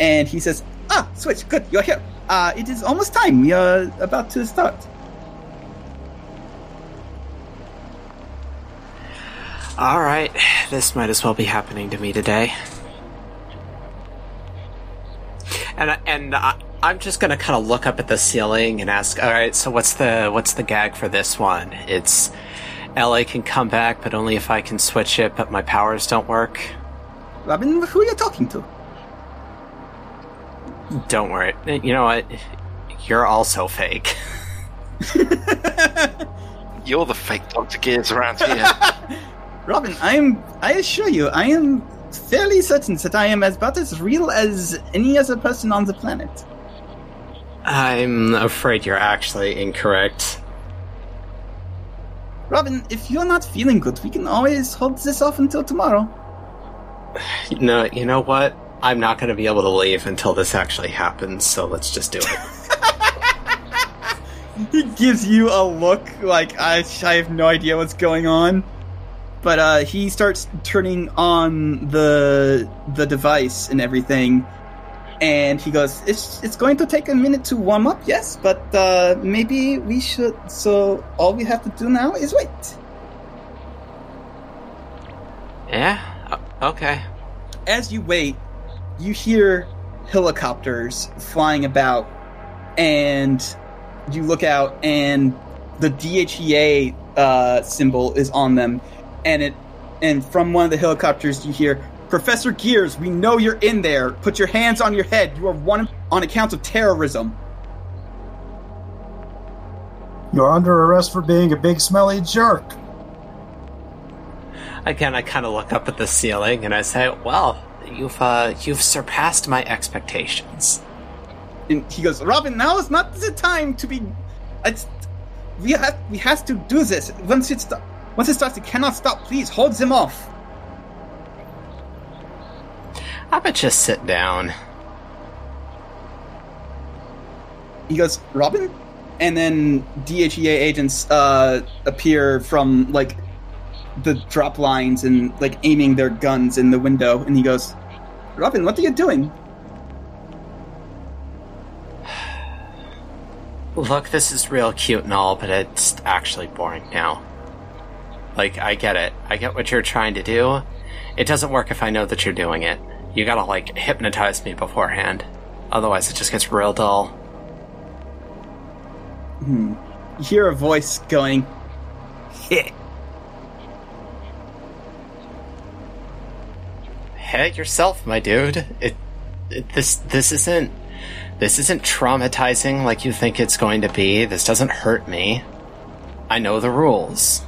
and he says, Ah, Switch, good, you're here. Uh, it is almost time. We are about to start. All right, this might as well be happening to me today. And I- and I, I'm just gonna kind of look up at the ceiling and ask, all right, so what's the what's the gag for this one? It's LA can come back, but only if I can switch it, but my powers don't work. Robin, who are you talking to? Don't worry. You know what? You're also fake. You're the fake Doctor Gears around here. Robin, I am. I assure you, I am fairly certain that I am as about as real as any other person on the planet. I'm afraid you're actually incorrect. Robin, if you're not feeling good, we can always hold this off until tomorrow. No, you know what? I'm not going to be able to leave until this actually happens, so let's just do it. He gives you a look like I, I have no idea what's going on. But uh, he starts turning on the the device and everything, and he goes, "It's it's going to take a minute to warm up, yes, but uh, maybe we should. So all we have to do now is wait." yeah? Okay. as you wait, you hear helicopters flying about, and you look out, and the DHEA uh, symbol is on them, and it, and from one of the helicopters, you hear. Professor Gears, we know you're in there. Put your hands on your head. You are one on account of terrorism. You're under arrest for being a big smelly jerk. Again, I kind of look up at the ceiling and I say, "Well, you've uh, you've surpassed my expectations." And he goes, Robin, now is not the time to be. It's we have we have to do this. Once it's st- once it starts, it cannot stop. Please hold them off. I bet just sit down. He goes, Robin, and then DHEA agents uh, appear from like the drop lines and like aiming their guns in the window. And he goes, Robin, what are you doing? Look, this is real cute and all, but it's actually boring now. Like, I get it. I get what you're trying to do. It doesn't work if I know that you're doing it. You gotta, like, hypnotize me beforehand. Otherwise, it just gets real dull. You hear a voice going, "Heh." Hey yourself, my dude. It, it this this isn't this isn't traumatizing like you think it's going to be. This doesn't hurt me. I know the rules.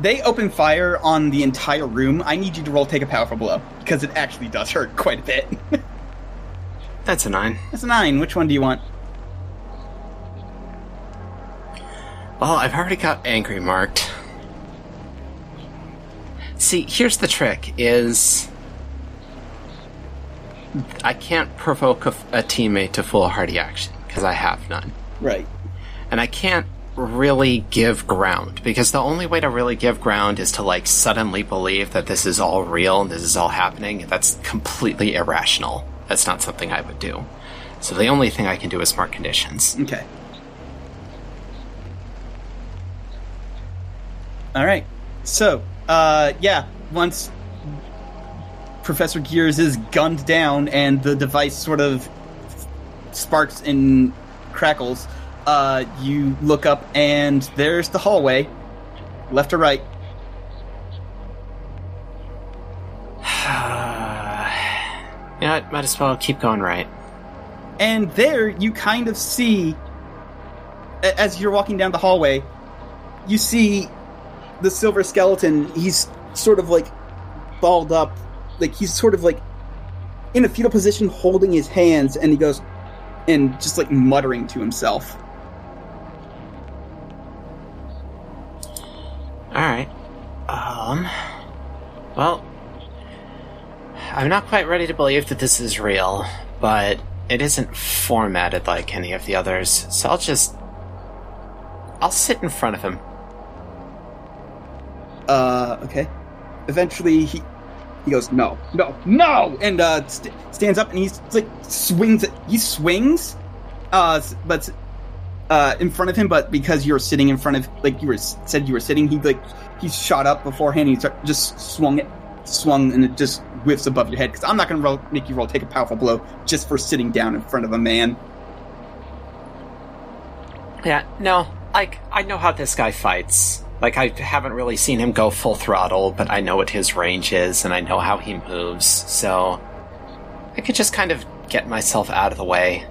They open fire on the entire room. I need you to roll take a powerful blow because it actually does hurt quite a bit. That's a nine. That's a nine. Which one do you want? Well, I've already got angry marked. See, here's the trick: is I can't provoke a, a teammate to foolhardy action because I have none, Right. and I can't really give ground because the only way to really give ground is to like suddenly believe that this is all real and this is all happening. That's completely irrational. That's not something I would do. So the only thing I can do is smart conditions. Okay. All right. So, uh, yeah, once Professor Gears is gunned down and the device sort of sparks and crackles, uh, you look up and there's the hallway, left or right. yeah? Might as well keep going right. And there you kind of see, as you're walking down the hallway, you see the silver skeleton. He's sort of like balled up, like he's sort of like in a fetal position, holding his hands, and he goes and just like muttering to himself. All right. Um. Well, I'm not quite ready to believe that this is real, but it isn't formatted like any of the others, so I'll just. I'll sit in front of him. Uh, okay. Eventually, he he goes, no, no, no, and uh, st- stands up and he's like swings. He swings, uh, but uh, in front of him. But because you're sitting in front of, like you were said you were sitting, he like he shot up beforehand. And he start, just swung it, swung, and it just whiffs above your head. Because I'm not gonna roll, make you roll take a powerful blow just for sitting down in front of a man. Yeah, no, like, I know how this guy fights. Like, I haven't really seen him go full throttle, but I know what his range is, and I know how he moves, so. I could just kind of get myself out of the way.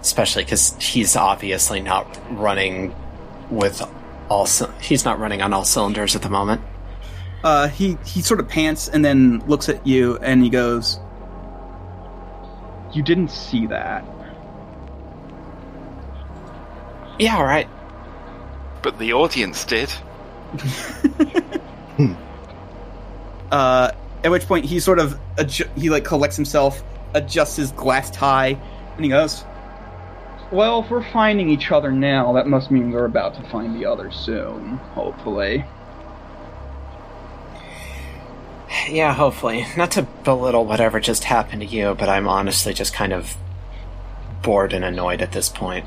Especially because he's obviously not running with all. He's not running on all cylinders at the moment. Uh, he he sort of pants and then looks at you and he goes, You didn't see that. Yeah, alright. But the audience did. Uh, at which point he sort of adju- he like collects himself, adjusts his glass tie, and he goes, Well, if we're finding each other now, that must mean we're about to find the other soon, hopefully. Yeah, hopefully. Not to belittle whatever just happened to you, but I'm honestly just kind of bored and annoyed at this point.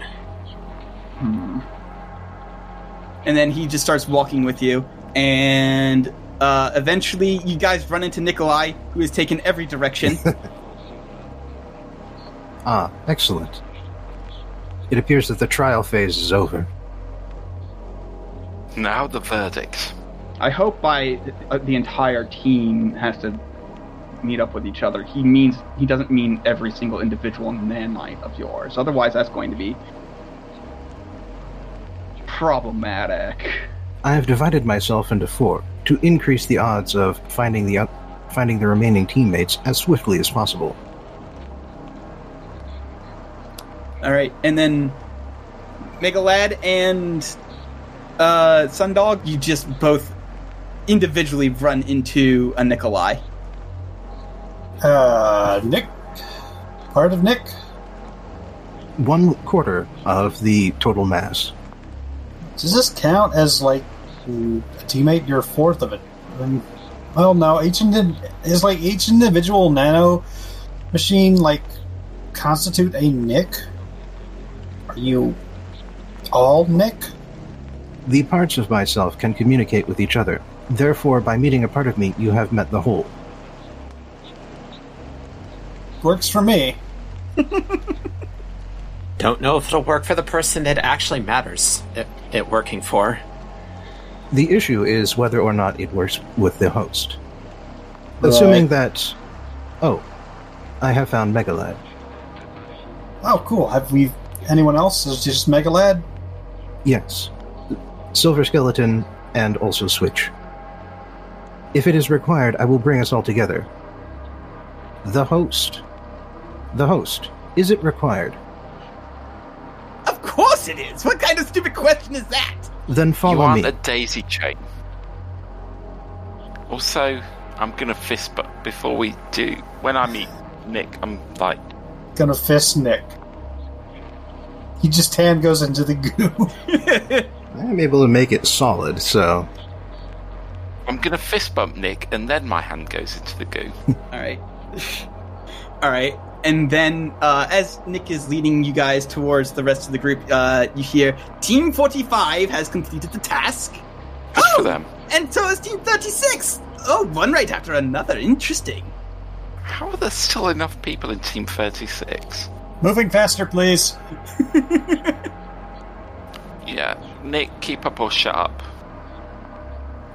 Hmm. and then he just starts walking with you, and uh, eventually you guys run into Nikolai, who has taken every direction. Ah, excellent. It appears that the trial phase is over. Now the verdict. I hope by uh, the entire team has to meet up with each other. He means he doesn't mean every single individual nanite of yours. Otherwise, that's going to be problematic. I have divided myself into four to increase the odds of finding the oth- finding the remaining teammates as swiftly as possible. All right, and then Megalad and uh, Sundog, you just both individually run into a Nikolai. Uh, Nick? Part of Nick? One quarter of the total mass. Does this count as, like, a teammate? You're a fourth of it. Um, well, no, each indi- is like each individual nano machine, like, constitute a Nick? Are you all Nick? The parts of myself can communicate with each other. Therefore, by meeting a part of me, you have met the whole. Works for me. Don't know if it'll work for the person it actually matters it, it working for. The issue is whether or not it works with the host. Assuming that. Oh, I have found Megalad. Oh, cool. Have we. Anyone else? Is it just Megalad? Yes. Silver Skeleton and also Switch. If it is required, I will bring us all together. The host. The host. Is it required? Of course it is. What kind of stupid question is that? Then follow you follow aren't me. a daisy chain. Also, I'm gonna fist bump before we do. When I meet Nick, I'm like, Gonna fist Nick. He just hand goes into the goo. I'm able to make it solid, so. I'm gonna fist bump Nick, and then my hand goes into the goo. All right. All right. And then, uh, as Nick is leading you guys towards the rest of the group, uh, you hear Team 45 has completed the task. Good for them. And so has Team 36. Oh, one right after another. Interesting. How are there still enough people in Team 36? Moving faster, please. Yeah, Nick, keep up or shut up.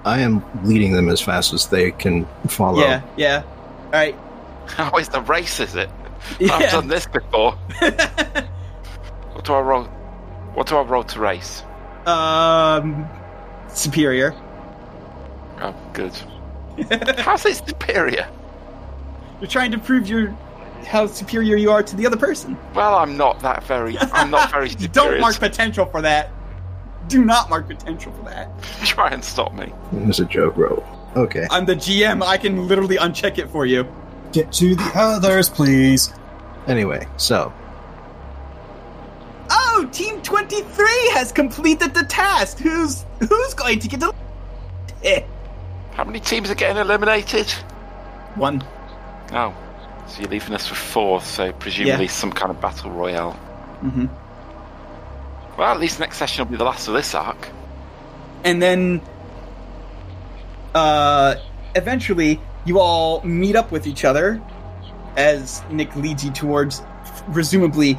I am leading them as fast as they can follow. Yeah, yeah. All right. How is the race? Is it? I've done this before. what do I roll? What do I roll to race? um, superior. Oh, good. How's it superior? You're trying to prove your how superior you are to the other person. Well, I'm not that very. I'm not very superior. don't mark potential for that. Do not mark potential for that. Try and stop me. It was a joke roll. Okay. I'm the GM. I can literally uncheck it for you. Get to the others, please. Anyway, so Oh, Team 23 has completed the task. Who's who's going to get the How many teams are getting eliminated? one? Oh, so you're leaving us with four. So presumably Yeah. some kind of battle royale. Mm-hmm. Well, at least next session will be the last of this arc. And then, uh, eventually you all meet up with each other as Nick leads you towards, presumably,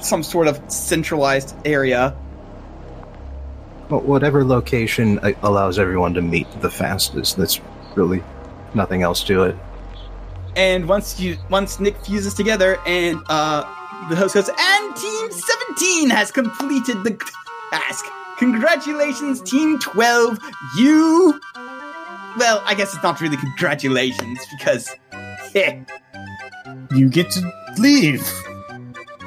some sort of centralized area. But whatever location uh, allows everyone to meet the fastest. That's really nothing else to it. And once you once Nick fuses together and uh the host goes, and Team 17 has completed the task. Congratulations, Team 12. You well, I guess it's not really congratulations because heh, You get to leave.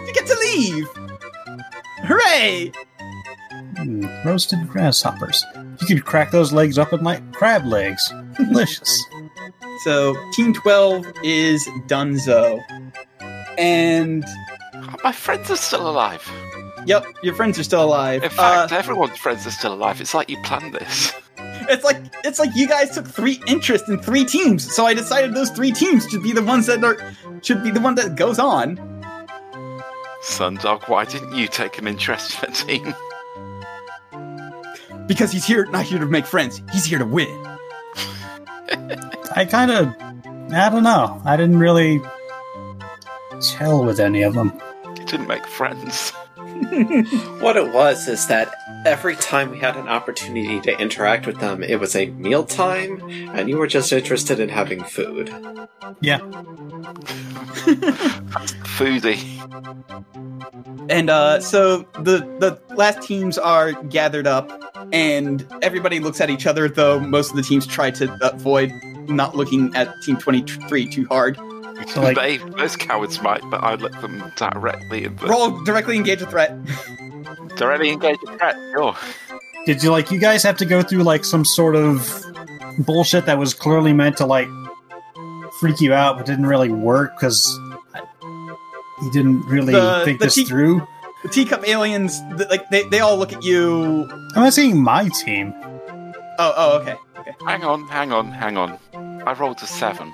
you get to leave. Hooray! Hmm, roasted grasshoppers. You could crack those legs up in like crab legs. Delicious. So Team 12 is Dunzo. And Oh, my friends are still alive. yep, your friends are still alive. In fact, Uh, everyone's friends are still alive. It's like you planned this. It's like it's like you guys took three interest in three teams, so I decided those three teams should be the ones that are should be the one that goes on. Sundog, why didn't you take an interest in a team? Because he's here not here to make friends, he's here to win. I kind of, I don't know. I didn't really tell with any of them. You didn't make friends. What it was is that every time we had an opportunity to interact with them, it was a mealtime, and you were just interested in having food. Yeah. Foodie. And uh so the the last teams are gathered up and everybody looks at each other though most of the teams try to avoid not looking at team 23 too hard. So like, they, those cowards might, but I let them directly in the Roll directly engage a threat. directly engage the threat. Sure. did you like you guys have to go through like some sort of bullshit that was clearly meant to like freak you out, but didn't really work because you didn't really The- think the this te- through? The teacup aliens th- like they, they all look at you. I'm not saying my team. Oh, oh, okay. Okay. Hang on, hang on, hang on. I rolled a seven.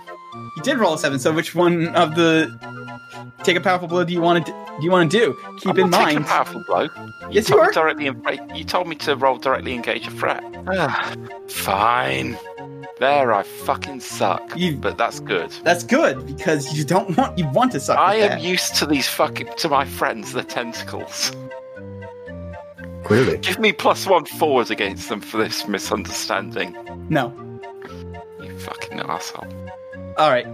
You did roll a 7, so which one of the take a powerful blow do you want to do you want to do? Keep I'm in mind a powerful blow. Yes, you told me are. Directly en- you told me to roll directly engage a threat. Fine. There, I fucking suck. You- But that's good. That's good because you don't want you want to suck. I am that. used to these fucking to my friends, the tentacles. Clearly. Give me plus one forward against them for this misunderstanding. No. You fucking asshole. All right.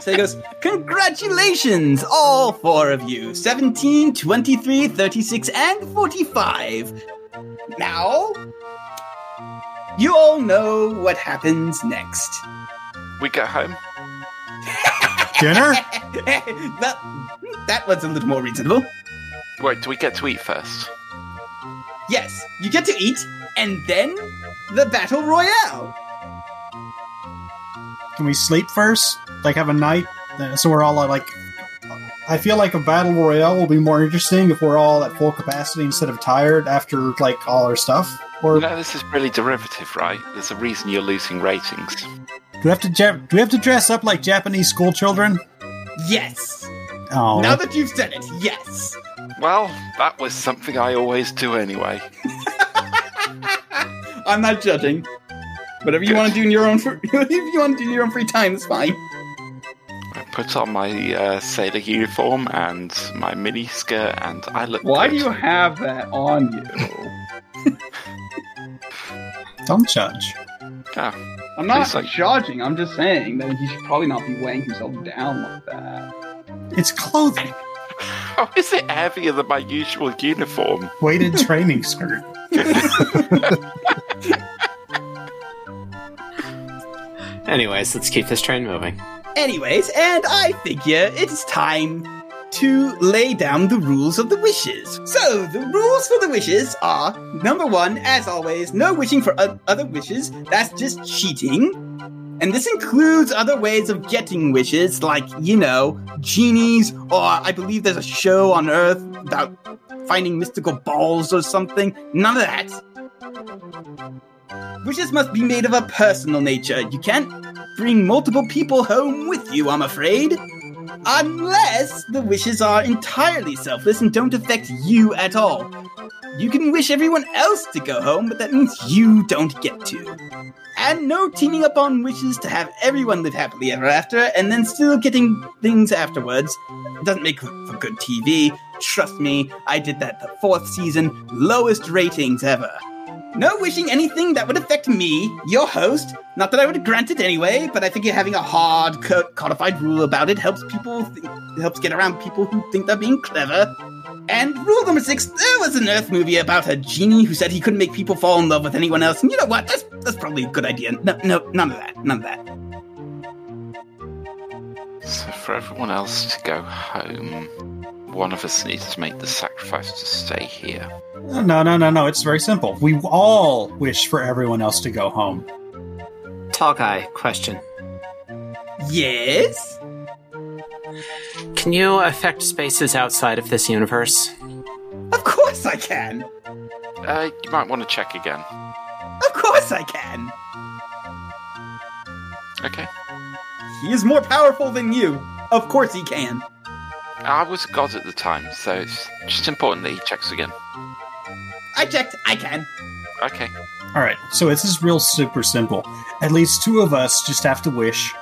So he goes, Congratulations, all four of you 17, 23, 36, and 45. Now, you all know what happens next. We go home. Dinner? that, that was a little more reasonable. Wait, do we get to eat first? Yes, you get to eat, and then the Battle Royale. Can we sleep first? Like have a night? Uh, So we're all like. I feel like a battle royale will be more interesting if we're all at full capacity instead of tired after like all our stuff. Or You know, this is really derivative, right? There's a reason you're losing ratings. do we have to ja- do we have to dress up like Japanese school children? Yes. Oh, Now that you've said it, yes. Well, that was something I always do anyway. I'm not judging. Whatever you Good. want to do in your own, fr- if you want to do your own free time, it's fine. I put on my uh, sailor uniform and my mini skirt, and I look. Why do you have that on you? don't judge. I'm not Please, like- judging. I'm just saying that he should probably not be weighing himself down like that. It's clothing. How is it heavier than my usual uniform? Weighted training skirt. Anyways, let's keep this train moving. Anyways, and I figure it's time to lay down the rules of the wishes. So, the rules for the wishes are number one, as always, no wishing for o- other wishes. That's just cheating. And this includes other ways of getting wishes, like, you know, genies, or I believe there's a show on Earth about finding mystical balls or something. None of that. Wishes must be made of a personal nature. You can't bring multiple people home with you, I'm afraid. Unless the wishes are entirely selfless and don't affect you at all. You can wish everyone else to go home, but that means you don't get to. And no teaming up on wishes to have everyone live happily ever after and then still getting things afterwards. Doesn't make for good TV. Trust me, I did that the fourth season, lowest ratings ever. No wishing anything that would affect me, your host. Not that I would grant it anyway, but I think having a hard codified rule about it helps people th- helps get around people who think they're being clever. And rule number six: there was an Earth movie about a genie who said he couldn't make people fall in love with anyone else. And you know what? That's that's probably a good idea. No, no, none of that. None of that. So, for everyone else to go home, one of us needs to make the sacrifice to stay here. No, no, no, no. It's very simple. We all wish for everyone else to go home. Tall guy, question. Yes. Can you affect spaces outside of this universe? Of course I can. Uh, you might want to check again. Of course I can. Okay. He is more powerful than you. Of course he can. I was a god at the time, so it's just important that he checks again. I checked. I can. Okay. All right. So this is real super simple. At least two of us just have to wish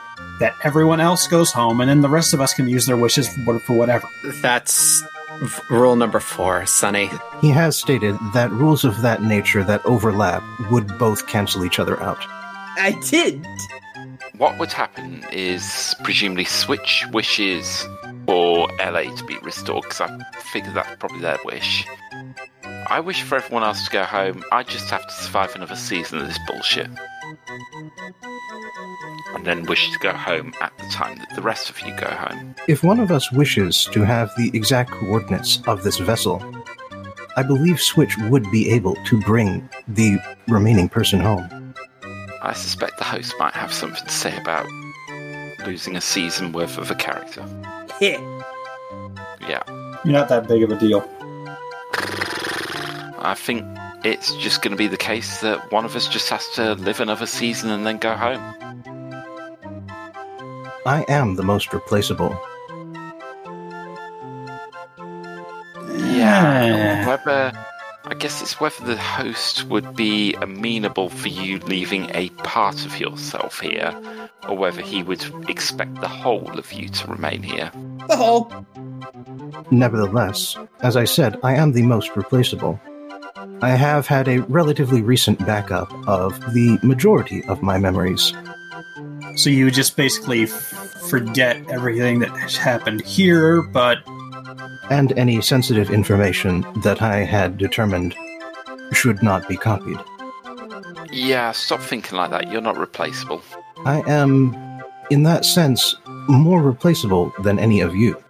that everyone else goes home, and then the rest of us can use their wishes for, for whatever. That's v- rule number four, Sonny. He has stated that rules of that nature that overlap would both cancel each other out. I did. What would happen is presumably Switch wishes for LA to be restored because I figure that's probably their wish. I wish for everyone else to go home. I just have to survive another season of this bullshit. And then wish to go home at the time that the rest of you go home. If one of us wishes to have the exact coordinates of this vessel, I believe Switch would be able to bring the remaining person home. I suspect the host might have something to say about losing a season worth of a character. Hit. Yeah. You're not that big of a deal. I think it's just going to be the case that one of us just has to live another season and then go home. I am the most replaceable. Yeah. Whether I guess it's whether the host would be amenable for you leaving a part of yourself here, or whether he would expect the whole of you to remain here. The whole. Nevertheless, as I said, I am the most replaceable. I have had a relatively recent backup of the majority of my memories. So you just basically forget everything that has happened here, but and any sensitive information that I had determined should not be copied. Yeah, stop thinking like that. You're not replaceable. I am, in that sense, more replaceable than any of you.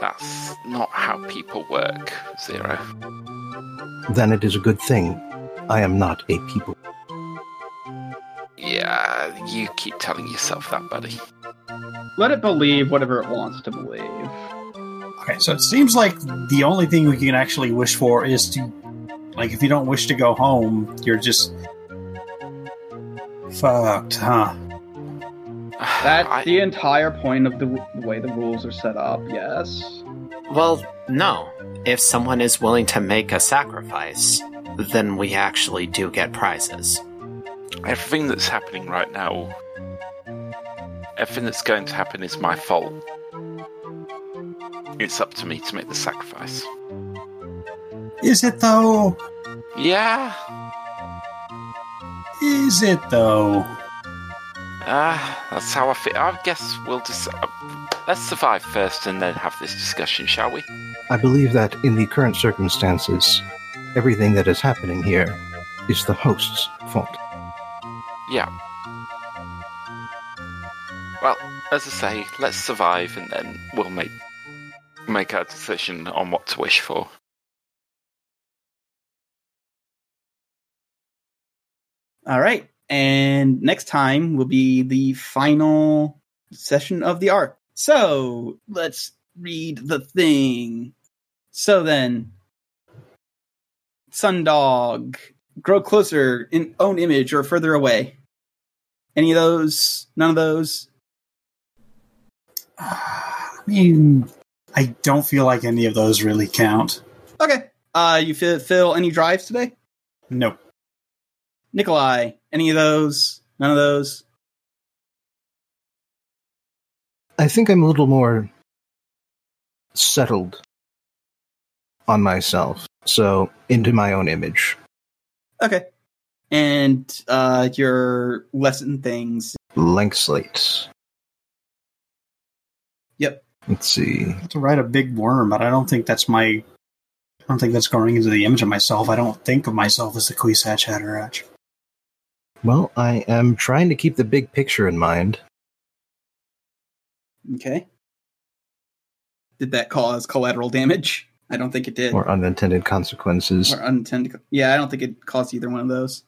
That's not how people work, Zero. Then it is a good thing I am not a people. Yeah, you keep telling yourself that, buddy. Let it believe whatever it wants to believe. Okay. So it seems like the only thing we can actually wish for is to, like, if you don't wish to go home, you're just fucked, huh? That's I- the entire point of the, the way the rules are set up, yes. Well, no. If someone is willing to make a sacrifice, then we actually do get prizes. Everything that's happening right now, everything that's going to happen is my fault. It's up to me to make the sacrifice. Is it though? Yeah, Is it though? ah, that's how I feel. I guess we'll just. Uh, let's survive first and then have this discussion, shall we? I believe that in the current circumstances, everything that is happening here is the host's fault. Yeah. Well, as I say, let's survive and then we'll make make our decision on what to wish for. All right. And next time will be the final session of the arc. So let's read the thing. So then, Sundog, grow closer in own image or further away. Any of those? None of those? Ah, I mean, I don't feel like any of those really count. Okay. Uh, you fill, fill any drives today? Nope. Nikolai, any of those? None of those? I think I'm a little more settled on myself, so into my own image. Okay. And uh, your lesson things. Blank slate. Yep. Let's see. to write a big worm, but I don't think that's my. I don't think that's going into the image of myself. I don't think of myself as the Kwisatz Haderach. Well, I am trying to keep the big picture in mind. Okay. Did that cause collateral damage? I don't think it did. or unintended consequences. Or unintended. Yeah, I don't think it caused either one of those.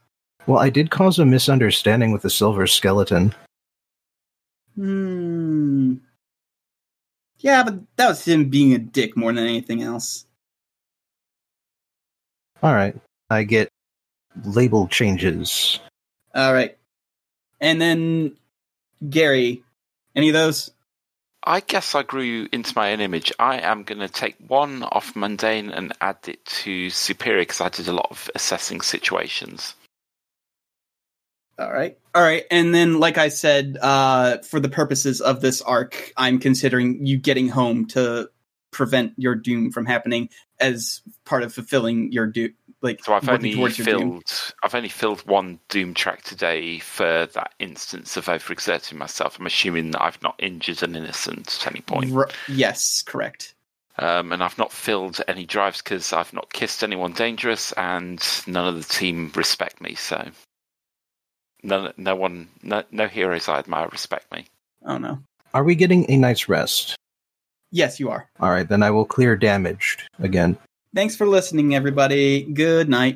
Well, I did cause a misunderstanding with the silver skeleton. Hmm. Yeah, but that was him being a dick more than anything else. All right, I get label changes. All right. And then Gary, any of those? I guess I grew into my own image. I am going to take one off mundane and add it to superior because I did a lot of assessing situations. All right. All right. And then, like I said, uh, for the purposes of this arc, I'm considering you getting home to prevent your doom from happening as part of fulfilling your doom. Like, So I've only towards doom. filled I've only filled one doom track today for that instance of overexerting myself. I'm assuming that I've not injured an innocent at any point. R- yes, correct. Um, and I've not filled any drives because I've not kissed anyone dangerous, and none of the team respect me. So, no, no one, no, no heroes I admire respect me. Oh no. Are we getting a night's rest? Yes, you are. All right, then I will clear damaged again. Thanks for listening, everybody. Good night.